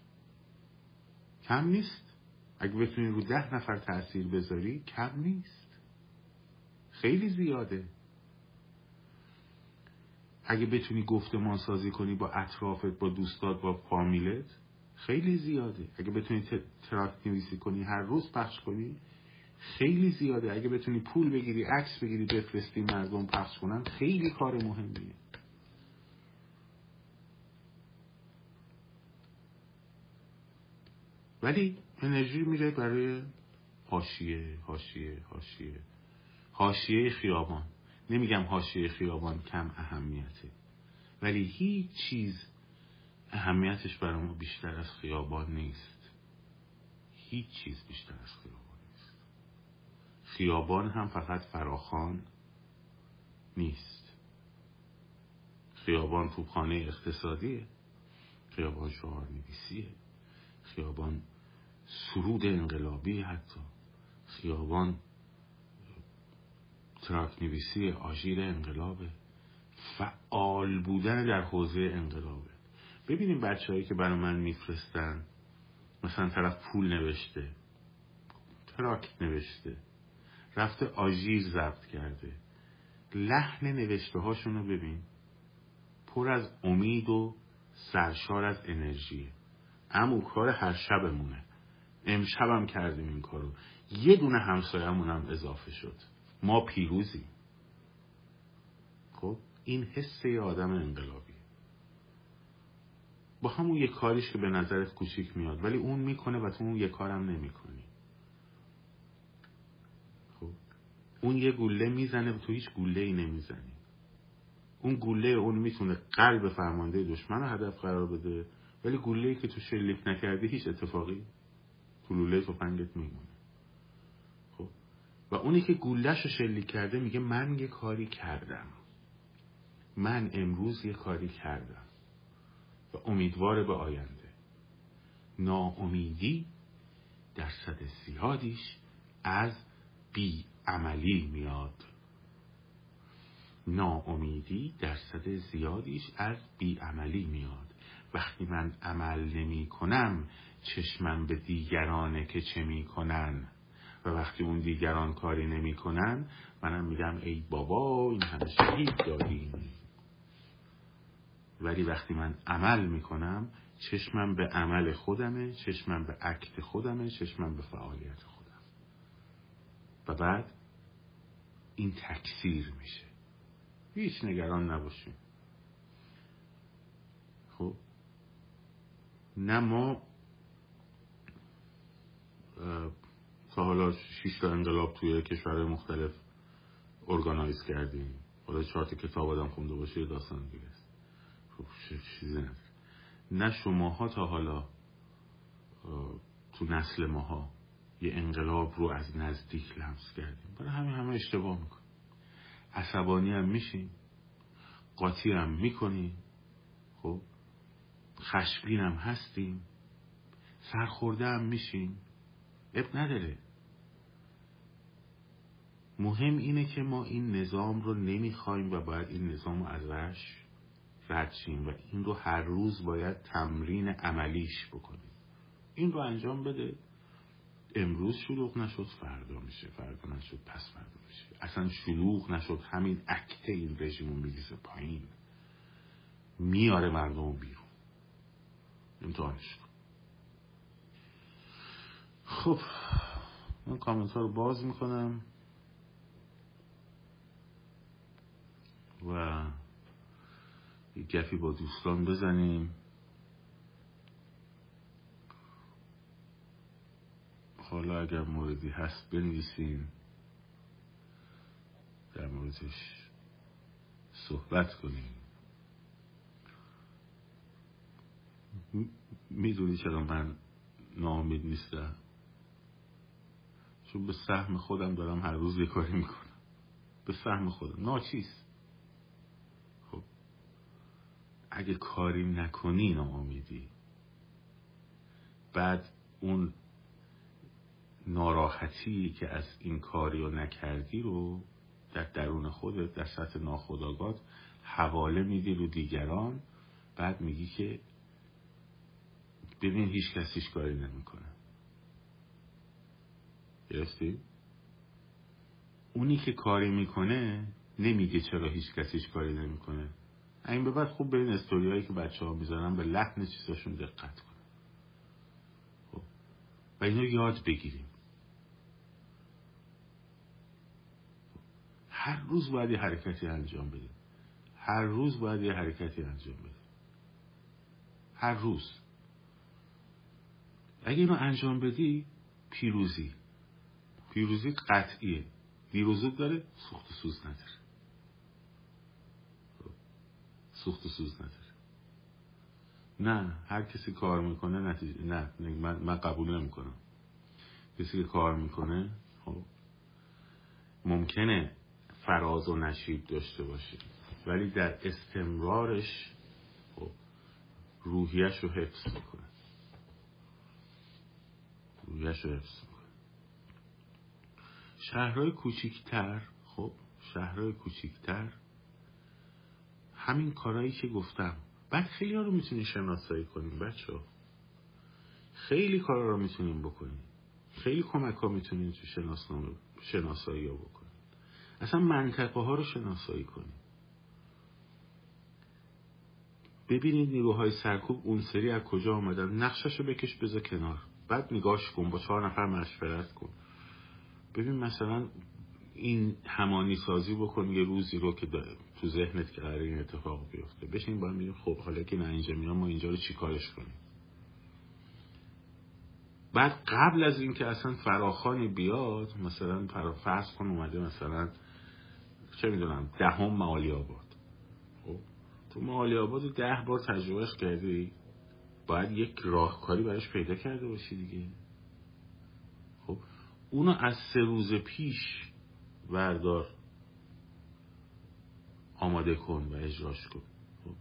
کم نیست. اگه بتونی رو ده نفر تاثیر بذاری کم نیست. خیلی زیاده. اگه بتونی گفتمان سازی کنی با اطرافت با دوستات با فامیلت خیلی زیاده. اگه بتونی تراکت نویسی کنی هر روز پخش کنی خیلی زیاده. اگه بتونی پول بگیری عکس بگیری بفرستی مردم پخش کنن خیلی کار مهمیه. ولی انرژی میره برای حاشیه حاشیه حاشیه. حاشیه خیابان. نمیگم حاشیه خیابان کم اهمیته. ولی هیچ چیز اهمیتش برای ما بیشتر از خیابان نیست. هیچ چیز بیشتر از خیابان نیست. خیابان هم فقط فراخان نیست. خیابان توپخانه اقتصادیه. خیابان شعار نویسیه خیابان سرود انقلابی حتی. خیابان تراکت نویسی آژیر انقلابه. فعال بودن در حوزه انقلابه. ببینیم بچه که برای من میفرستن. مثلا طرف پول نوشته تراکت نوشته رفته آژیر ضبط کرده. لحن نوشته هاشون رو ببین. پر از امید و سرشار از انرژیه اما کار هر شبمونه. امشبم کردیم این کارو. یه دونه همسایمون هم اضافه شد. ما پیروزیم. خب این حس آدم انقلابی. با همون یه کاریش که به نظرت کوچیک میاد ولی اون می‌کنه و تو اون یه کارم نمی‌کنی. خب؟ اون یه گوله می‌زنه و تو هیچ گوله ای نمی‌زنی. اون گوله اون می‌تونه قلب فرمانده دشمن رو هدف قرار بده ولی گوله ای که تو شلیک نکردی هیچ اتفاقی تو لوله تفنگت میمونه خب؟ و اونی که گولش رو شلیک کرده میگه من یه کاری کردم. من امروز یه کاری کردم. و امیدوار به آینده. ناامیدی درصد زیادیش از بی عملی میاد. ناامیدی درصد زیادیش از بیعملی میاد. وقتی من عمل نمی کنم چشمم به دیگرانه که چه می‌کنن. و وقتی اون دیگران کاری نمی‌کنن منم میگم ای بابا این همه شهید داریم. ولی وقتی من عمل می‌کنم چشمم به عمل خودمه چشمم به عکت خودمه چشمم به فعالیت خودم. و بعد این تکثیر میشه. هیچ نگران نباشیم خب؟ نه ما تا حالا شیش تا انقلاب توی کشورهای مختلف ارگانایز کردیم. حالا چهار کتاب آدم خونده باشه داستان دیگه. خب نه شماها تا حالا تو نسل ماها یه انقلاب رو از نزدیک لمس کردیم. برای همین همه اشتباه می‌کنیم. عصبانی هم میشیم قاطی هم می‌کنیم. خب خشبین هم هستیم سرخورده هم میشیم. اب نداره. مهم اینه که ما این نظام رو نمی‌خوایم و باید این نظام رو ازش رد و این رو هر روز باید تمرین عملیش بکنیم. این رو انجام بده. امروز شلوغ نشد فردا میشه. فردا نشد پس فردا میشه. اصلا شلوغ نشد. همین عکت این رژیم رو میریزه پایین. میاره مردم بیرون. امتحانش کن خب من کامنت ها رو باز می‌کنم. و یه گفی با دوستان بزنیم. حالا اگر موردی هست بنویسین. در موردش صحبت کنیم. می‌دونی چرا من ناامید نیستم؟ چون به سهم خودم دارم هر روز یه کاری می‌کنم. به سهم خودم. ناچیست خب اگه کاری نکنی ناامیدی بعد اون ناراحتی که از این کاری رو نکردی رو در درون خودت در سطح ناخداگات حواله میدی رو دیگران. بعد میگی که ببین هیچ کسیش کاری نمی‌کنه. گرفتی؟ اونی که کاری می‌کنه نمیگه چرا هیچ کسیش کاری نمی‌کنه. این به بعد خوب به این استوریایی که بچه ها می‌زنن به لحن چیزاشون دقت کن خب. و اینو یاد بگیریم. هر روز باید یه حرکتی انجام بده هر روز باید یه حرکتی انجام بده هر روز. اگه اینو انجام بدی پیروزی. پیروزی قطعیه. دیروزود داره سوخت سوز نداره خب. سوخت و سوز نداره. نه هر کسی کار می‌کنه نتیجه نه من, من قبول نمی‌کنم. کسی که کار می‌کنه خب ممکنه فراز و نشیب داشته باشه. ولی در استمرارش خب روحیش رو حفظ می‌کنه. روحیش رو حفظ می‌کنه. شهرهای کوچیکتر خب شهرهای کوچیکتر همین کارهایی که گفتم. بعد خیلی ها رو می‌تونیم شناسایی کنیم بچه. خیلی کارا رو می‌تونیم بکنیم. خیلی کمک ها می‌تونیم تو شناسایی ها بکنیم. اصلا منطقه ها رو شناسایی کنیم. ببینید نیروهای سرکوب اون سری از کجا آمدن. نقشش رو بکش بذار کنار. بعد نگاش کن با چهار نفر مشورت کن. ببین مثلا این همانی سازی بکن یه روزی رو که داره تو ذهنت که قرار این اتفاق بیفته. بشین با هم خب حالا که نه اینجا میام ما اینجا رو چیکارش کنیم؟ بعد قبل از اینکه اصلا فراخانی بیاد مثلا فرض کن اومده مثلا چه می‌دونم دهم معالی آباد. خب؟ تو معالی آباد ده بار تجربهش کردی؟ باید یک راهکاری براش پیدا کرده باشی دیگه. خب؟ اونو از سه روز پیش وردار. آماده کن و اجراش کن. خب.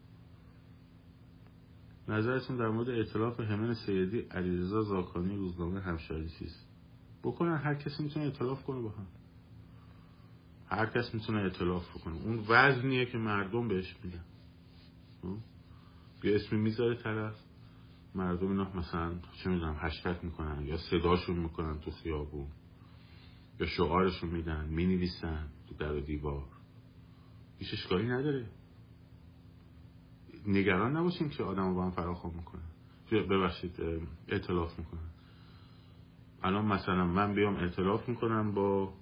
نظرتون در مورد اعتلاف همین سیدی علیرضا زاکانی روزنامه همشاری چیست؟ بکنن هر کسی می‌تونه اعتلاف کنه با هم. هر کس می‌تونه اعتلاف بکنه. اون وزنیه که مردم بهش میدن. خب؟ یه اسمی می‌ذاره طرف. مردم اینا مثلا چه می‌دونم هشتک می‌کنن یا صداشون می‌کنن تو خیابون. یا شعارشون میدن می‌نویسن تو در دیوار. هیچ اشکالی نداره. نگران نباشین که آدم با هم فراخوان می‌کنن ببخشید اعتلاف می‌کنن الان مثلا من بیام اعتلاف می‌کنم با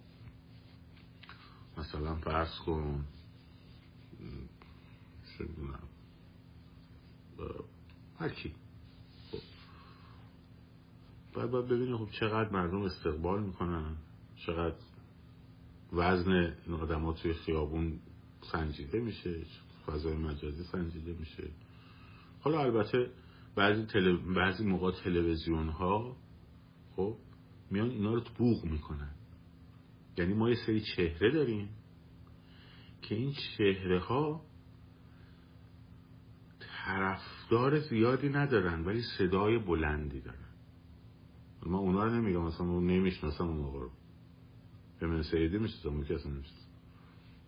مثلا فرض کن هرکی خب. باید باید ببینیم خب چقدر مردم استقبال می‌کنن چقدر وزن این آدم توی خیابون سنجیده میشه فضای مجازی سنجیده میشه. حالا البته بعضی, تل... بعضی موقع تلویزیون ها خب میان اینا رو بوغ می‌کنن. یعنی ما یه سری چهره داریم که این چهره ها طرفدار زیادی ندارن ولی صدای بلندی دارن. ما اونا رو نمیگم مثلا اون نمی‌شناسم اون رو. به من سیدی می‌شناسم اون کسی نمی‌شناسم.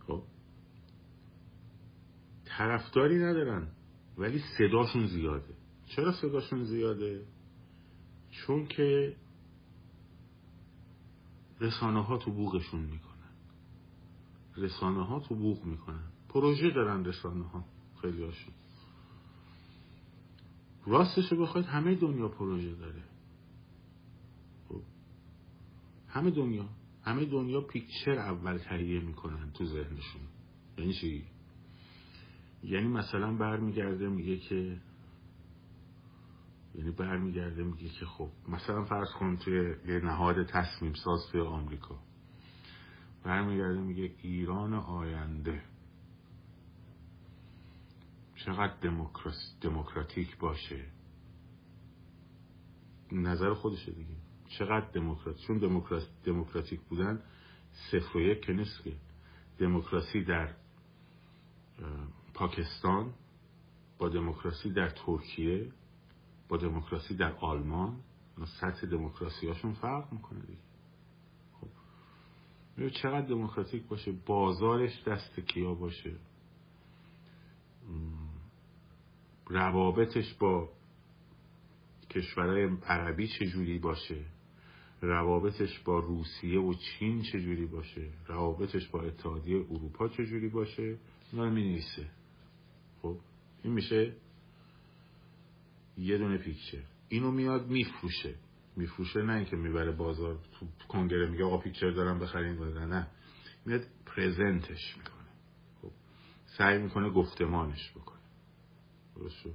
خب؟ طرفداری ندارن. ولی صداشون زیاده. چرا صداشون زیاده؟ چون که رسانه ها تو بوغشون می‌کنن. رسانه ها تو بوغ می‌کنن. پروژه دارن رسانه ها خیلی هاشون راستش رو بخواید همه دنیا پروژه داره. خب. همه دنیا. همه دنیا پیکچر اول تهیه می‌کنن تو ذهنشون. یعنی چی؟ یعنی مثلا برمیگرده میگه که یعنی برمیگرده میگه که خب مثلا فرض کن توی یه نهاد تصمیم ساز توی آمریکا. برمیگرده میگه ایران آینده. چقدر دموکراتیک باشه. نظر خودشه دیگه. چقدر دموکرات چون دموکراتیک بودن صفر و یک نیست که. دموکراسی در پاکستان با دموکراسی در ترکیه با دموکراسی در آلمان سطح دموکراسی هاشون فرق می‌کنه دیگه. خب. چقدر دموکراتیک باشه بازارش دست کیا باشه. روابطش با کشورهای عربی چجوری باشه؟ روابطش با روسیه و چین چجوری باشه؟ روابطش با اتحادیه اروپا چجوری باشه؟ اینا می خب این میشه یه دونه پیکچر. اینو میاد میفروشه. میفروشه نه اینکه می‌بره بازار تو کنگره میگه آقا پیکچر دارم بخرین و نه. میاد پرزنتش می‌کنه. خب سعی می‌کنه گفتمانش بکنه. درست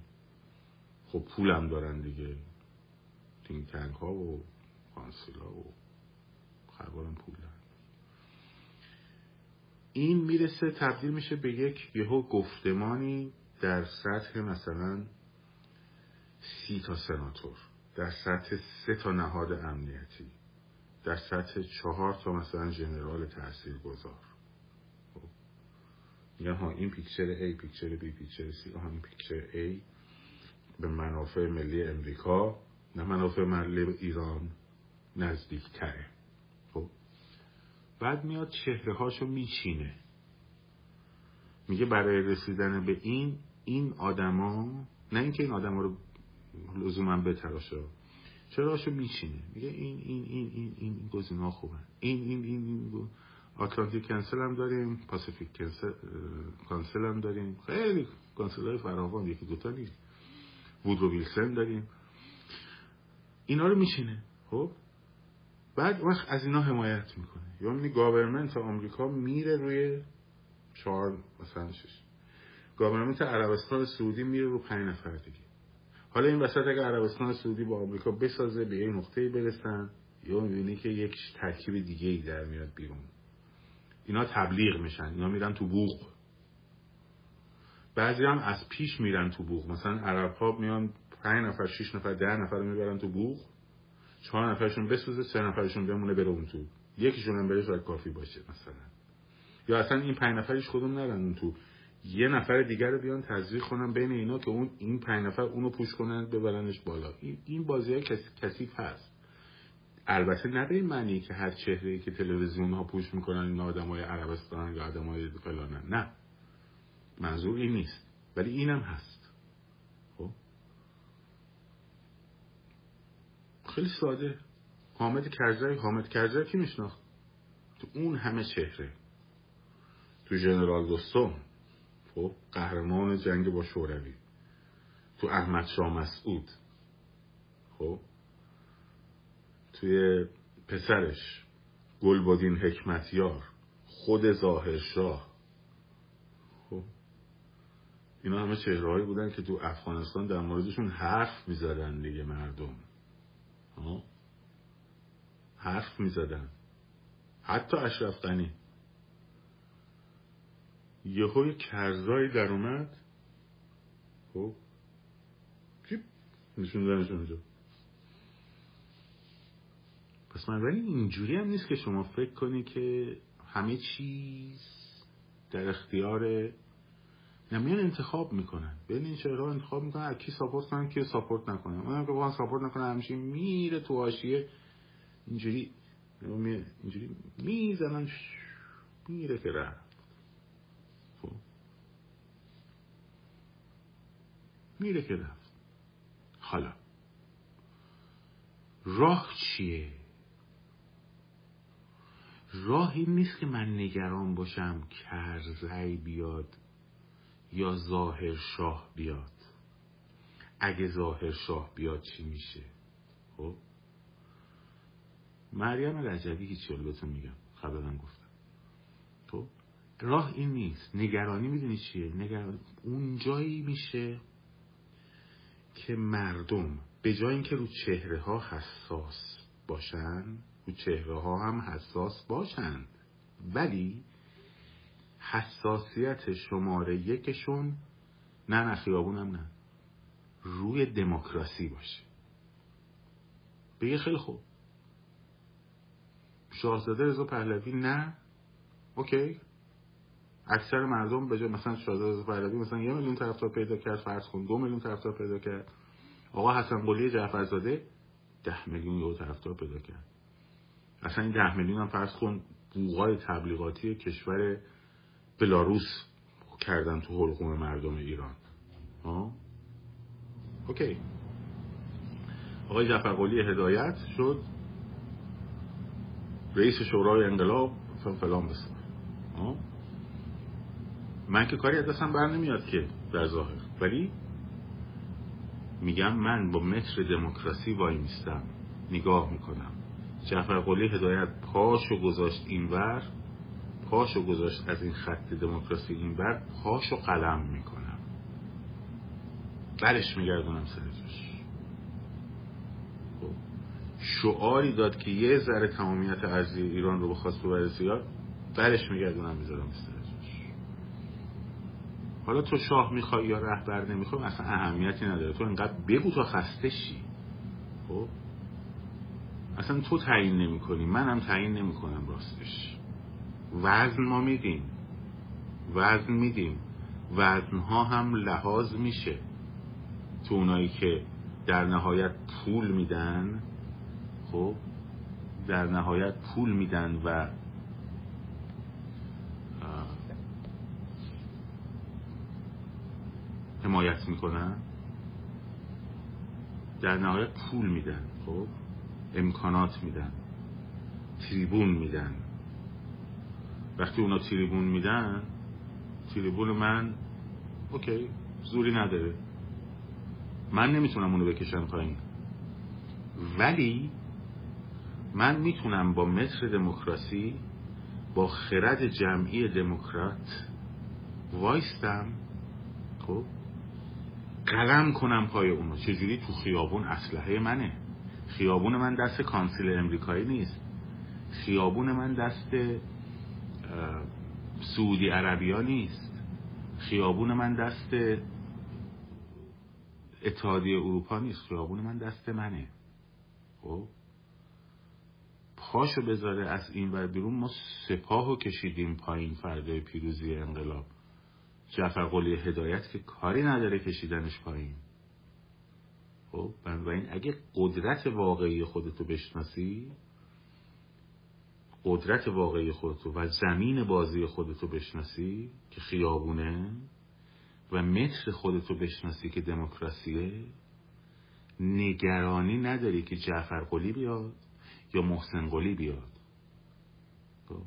خب پولم دارن دیگه. تینگ تنگ ها و کانسیلا و خربارم پول دارن. این می‌رسه تبدیل میشه به یک یهو گفتمانی در سطح مثلا سی تا سناتور در سطح سه تا نهاد امنیتی در سطح چهار تا مثلا جنرال تحصیل گذار خب. میگن ها این picture A picture B picture C ها این picture A به منافع ملی امریکا نه منافع ملی ایران نزدیک تره بعد میاد چهره هاشو میچینه. میگه برای رسیدن به این این آدما نه اینکه این آدما رو لزوما بتراشه چهره‌شو میچینه. میگه این این این این این گزینه ها خوبه. این این این, این Atlantic Council هم داریم Pacific Council هم داریم. خیلی council های فراوان یکی دوتا نیست. وودرو ویلسن داریم. اینا رو میچینه خب؟ بعد وقت از اینا حمایت می‌کنه. یا یعنی government آمریکا میره روی چهار مثلا شش government عربستان سعودی میره رو پنج نفر دیگه. حالا این وسط اگر عربستان سعودی با آمریکا بسازه به یه نقطه برسن یا می‌بینی که یک ترکیب دیگه ای در میاد بیرون. اینا تبلیغ میشن اینا میرن تو بوق. بعضی هم از پیش میرن تو بوق. مثلا عرب ها میان پنج نفر شش نفر ده نفر می‌برن تو بوق. چهار نفرشون بسوزه سه نفرشون بمونه بره اون تو. یکیشون هم بره شاید کافی باشه مثلا. یا اصلا این پنج نفرش خودم نرن اون تو. یه نفر دیگر رو بیان تزریق کنن بین اینا که اون این پنج نفر اونو پوش کنن ببرنش بالا. این بازی های کثیف هست. البته نه این معنی که هر چهره که تلویزیون ها پوش می‌کنن این آدم های عربستان یا آدم های فلانن. نه. منظور این نیست. ولی اینم هست. خب؟ خیلی ساده. حامد کرزی حامد کرزی کی میشناخت؟ تو اون همه چهره. تو جنرال دوستم. خب قهرمان جنگ با شوروی. تو احمد شاه مسعود. خب توی پسرش. گلبادین حکمتیار. خود ظاهر شاه. خب اینا همه چهرهایی بودن که تو افغانستان در موردشون حرف می‌زدن دیگه مردم. ها؟ حرف می‌زدن. حتی اشرف غنی. یهو یه کرزایی در اومد. خب. نشوندنش اونجا. پس من ولی اینجوری هم نیست که شما فکر کنی که همه چیز در اختیار نمیان انتخاب می‌کنن. بین این چهره انتخاب می‌کنن. کی ساپورت کنن کی ساپورت نکنن. اونم که با ساپورت نکنن همیشه میره تو حاشیه اینجوری اینجوری می‌زنن میره که رفت میره که رفت حالا راه چیه؟ راه این نیست که من نگران باشم کرزی بیاد یا ظاهر شاه بیاد. اگه ظاهر شاه بیاد چی میشه؟ خب؟ مریم رجبی هیچی بهتون میگم. قبلا گفتم. خب؟ راه این نیست. نگرانی می‌دونی چیه؟ نگرانی اون جایی میشه که مردم به جای اینکه رو چهره ها حساس باشن رو چهره ها هم حساس باشند ولی حساسیت شماره یکشون نه نه خیابونم نه. روی دموکراسی باشه. بگه خیلی خوب. شاهزاده رضا پهلوی نه. اوکی. اکثر مردم به جای مثلا شاهزاده رضا پهلوی مثلا یه میلیون طرفدار پیدا کرد فرض کن دو میلیون طرفدار پیدا کرد. آقا حسن قلی جعفرزاده ده میلیون یه طرفدار پیدا کرد. اصلا این ده میلیون هم فرض کن بوغای تبلیغاتی کشور بلاروس کردن تو حلقوم مردم ایران. آه؟ اوکی. آقای جعفر قلی هدایت شد. رئیس شورای انقلاب فلان بسن. من که کاری از دستم بر نمیاد که در ظاهر. ولی میگم من با متر دموکراسی وای میستم نگاه می‌کنم. جعفر قلی هدایت پاشو گذاشت اینور پاشو گذاشت از این خط دموکراسی اینور پاشو قلم می‌کنم. برش میگردونم سر. شعاری داد که یه ذره تمامیت ارزی ایران رو بخواست ببره زیاد برش میگردونم می‌ذارم حالا تو شاه می‌خوای یا رهبر نمی‌خوای؟ اصلا اهمیتی نداره. تو انقدر بگو تا خسته شی. خب؟ اصلا تو تعیین نمی کنی منم تعیین نمی کنم راستش. وزن ما میدیم. وزن میدیم. وزن ها هم لحاظ میشه. تو اونایی که در نهایت پول میدن خب در نهایت پول میدن و حمایت می‌کنن. در نهایت پول میدن خب؟ امکانات میدن. تریبون میدن. وقتی اونا تریبون میدن تریبون من اوکی زوری نداره. من نمی‌تونم اونو بکشم پایین. ولی من می‌تونم با متر دموکراسی با خرد جمعی دموکرات وایستم؟ خب قلم کنم پای اونو. چجوری؟ تو خیابون. اسلحه منه. خیابون من دست کانسیل امریکایی نیست. خیابون من دست سعودی عربی ها نیست. خیابون من دست اتحادیه اروپا نیست. خیابون من دست منه. خب؟ پاشو بذاره از این ور بیرون ما سپاهو کشیدیم پایین فردای پیروزی انقلاب. جعفر قلی هدایت که کاری نداره کشیدنش پایین. خب بنابراین اگه قدرت واقعی خودتو بشناسی قدرت واقعی خودتو و زمین بازی خودتو بشناسی که خیابونه و متر خودتو بشناسی که دموکراسیه نگرانی نداری که جعفر قلی بیاد؟ یا محسن قلی بیاد. خب.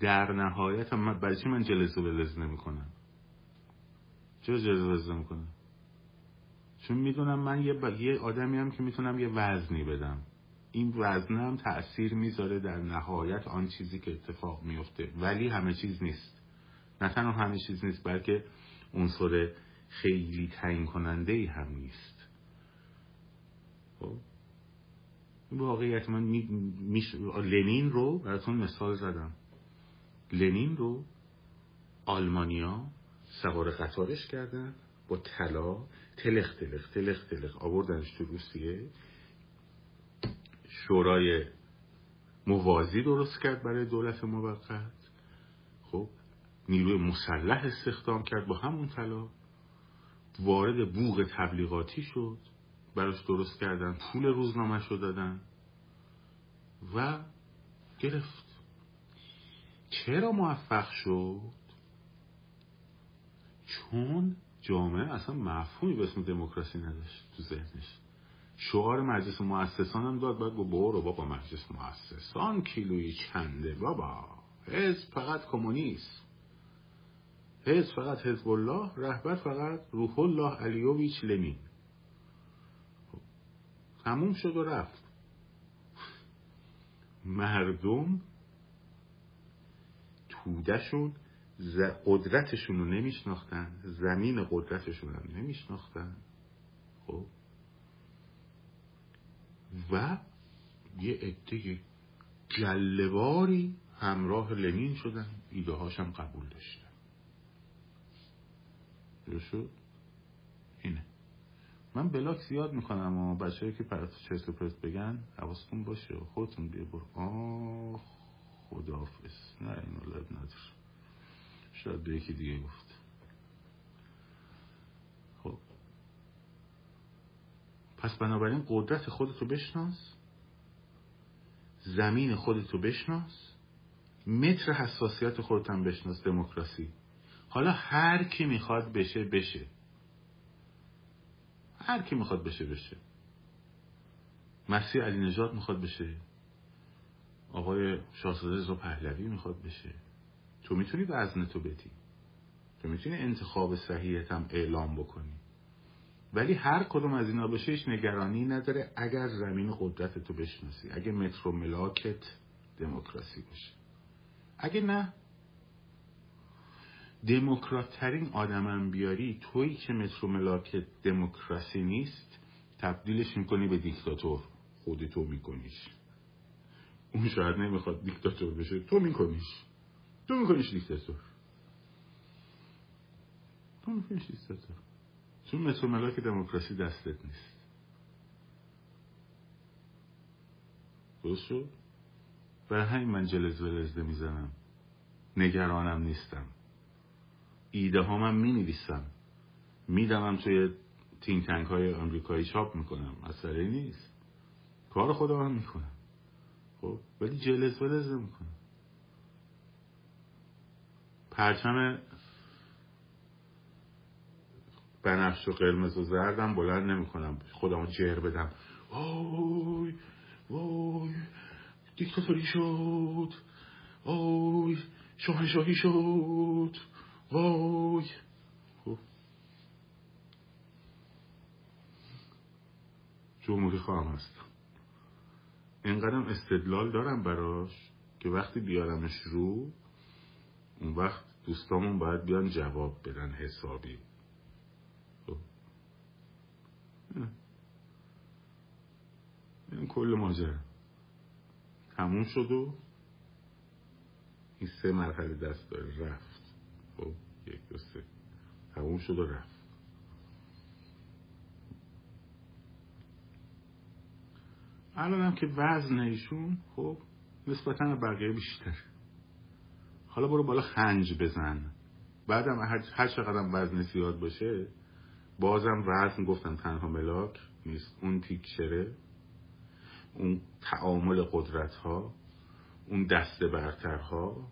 در نهایت هم برای چی من جلسه بلز نمی کنم چرا جلسه بلز نمی کنم چون می‌دونم من یه, ب... یه آدمی هم که می‌تونم یه وزنی بدم. این وزنه هم تأثیر می‌ذاره در نهایت آن چیزی که اتفاق میفته ولی همه چیز نیست. نه تنها همه چیز نیست بلکه عنصر خیلی تعیین کننده ای هم نیست. خب. واقعیت من می... می... لنین رو براتون مثال زدم. لنین رو آلمانیا سوار قطارش کردن با طلا تلخ تلخ تلخ تلخ آوردنش تو روسیه. شورای موازی درست کرد برای دولت موقت. خب نیروی مسلح استخدام کرد با همون طلا. وارد بوغ تبلیغاتی شد. براش درست کردن پول روزنامه شد دادن و گرفت. چرا موفق شد؟ چون جامعه اصلا مفهومی به اسم دموکراسی نداشت تو ذهنش. شعار مجلس مؤسسان هم داد باید گو برو بابا مجلس مؤسسان کیلویی چنده بابا. حزب فقط کمونیست. حزب فقط حزب الله رهبر فقط روح الله علیویچ خب، تموم شد و رفت. مردم تودهشون قدرتشون رو نمیشناختن زمین قدرتشون رو نمیشناختن. خب. و یه عده جلواری همراه لنین شدن ایده هاشم قبول داشتن. شد؟ من بلاک زیاد می‌کنم و بچه که پرت چرت و بگن حواستون باشه خودتون بیا برو. آه خداحافظ. نه این ولد نداره شاید به یکی دیگه گفت. خب. پس بنابراین قدرت خودتو بشناس. زمین خودتو بشناس. متر حساسیت خودتم بشناس دموکراسی. حالا هر کی می‌خواد بشه بشه. هر کی می‌خواد بشه بشه. مسیح علی نجات می‌خواد بشه. آقای شاهزاده رضا پهلوی می‌خواد بشه. تو می‌تونی وزن تو بدی. تو می‌تونی انتخاب صحیحت هم اعلام بکنی. ولی هر کدوم از اینا بشه هیچ نگرانی نداره اگر زمین قدرت تو بشناسی. اگه مترو ملاکت دموکراسی باشه. اگه نه دموکرات ترین آدمم بیاری تویی که مترو ملاکت دموکراسی نیست تبدیلش می‌کنی به دیکتاتور. خودتو میکنیش. اون شاید نمی‌خواد دیکتاتور بشه. تو میکنیش. تو میکنیش دیکتاتور. تو میکنیش دیکتاتور. چون متر ملاک دموکراسی دستت نیست. درست برای همین من جلز ولزده می‌زنم. نگرانم نیستم. ایده ها من می نویسم میدمم توی تین تنک های امریکایی چاپ می‌کنم. مسئله نیست. کار خودم هم می‌کنم. خب ولی جلز ولز می‌کنم پرچم بنفش و قرمز و زردم بلند نمی‌کنم. خودمو جر بدم. وای وای دیکتاتوری شد. وای شاهنشاهی شد. وای جمهوری خواهم هستم اینقدرم استدلال دارم براش که وقتی بیارمش رو اون وقت دوستامون باید بیان جواب بدن حسابی. خب. این کل ماجرا. تموم شد و این سه مرحله دست داره. رفت. یک دو سه تموم شد و رفت الان هم که وزن ایشون خب نسبتا بقیه بیشتر. حالا برو بالا خنج بزن. بعدم هر چقدر وزن زیاد باشه بازم وزن گفتم تنها ملاک نیست. اون تیکچره اون تعامل قدرت ها اون دست برترها.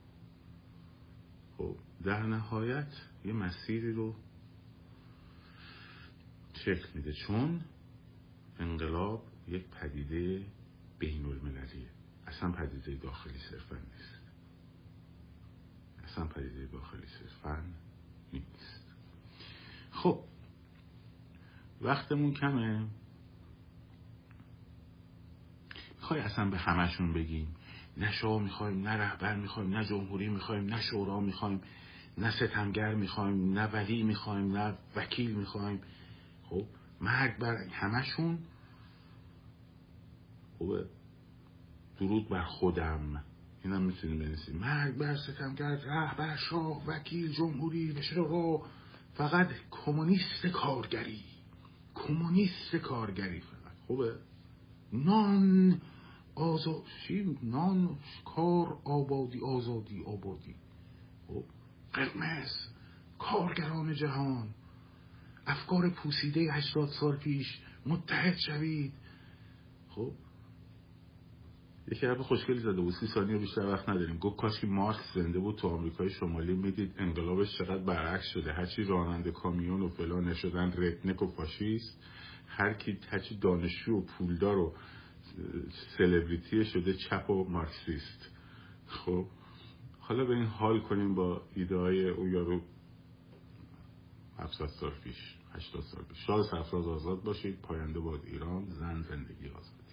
خب. در نهایت یه مسیری رو شکل میده. چون انقلاب یک پدیده بین المللیه اصلا پدیده داخلی صرفا نیست. اصلا پدیده داخلی صرفا نیست. خب وقتمون کمه. می‌خوای اصلا به همشون بگیم. نه شاه می‌خوایم نه رهبر می‌خوایم نه جمهوری می‌خوایم نه شورا می‌خوایم. نه ستمگر می‌خوایم نه ولی می‌خوایم نه وکیل می‌خوایم. خب مرگ بر همشون خوبه درود بر خودم. اینم می‌تونیم بنویسیم. مرگ بر ستمگر رهبر شاه وکیل جمهوری و شورا فقط کمونیست کارگری. کمونیست کارگری فقط. خوبه نان آزادی نان کار آبادی آزادی آبادی. قرمز کارگران جهان افکار پوسیده هشتاد سال پیش متحد شوید. خب؟ یکی حرف خوشگلی زده بود. سی ثانیه بیشتر وقت نداریم. گفت کاش که مارکس زنده بود تو آمریکای شمالی می‌دید انقلابش چقدر برعکس شده. هرچی راننده کامیون و فلان نشدن رتنک و فاشیست. هر کی هرچی دانشجو و پولدار و سلبریتی شده چپ و مارکسیست. خب؟ حالا به این حال کنیم با ایده های او یارو 700 سال پیش 80 سال پیش. شاه سرفراز آزاد باشید پاینده باد ایران زن زندگی آزاد.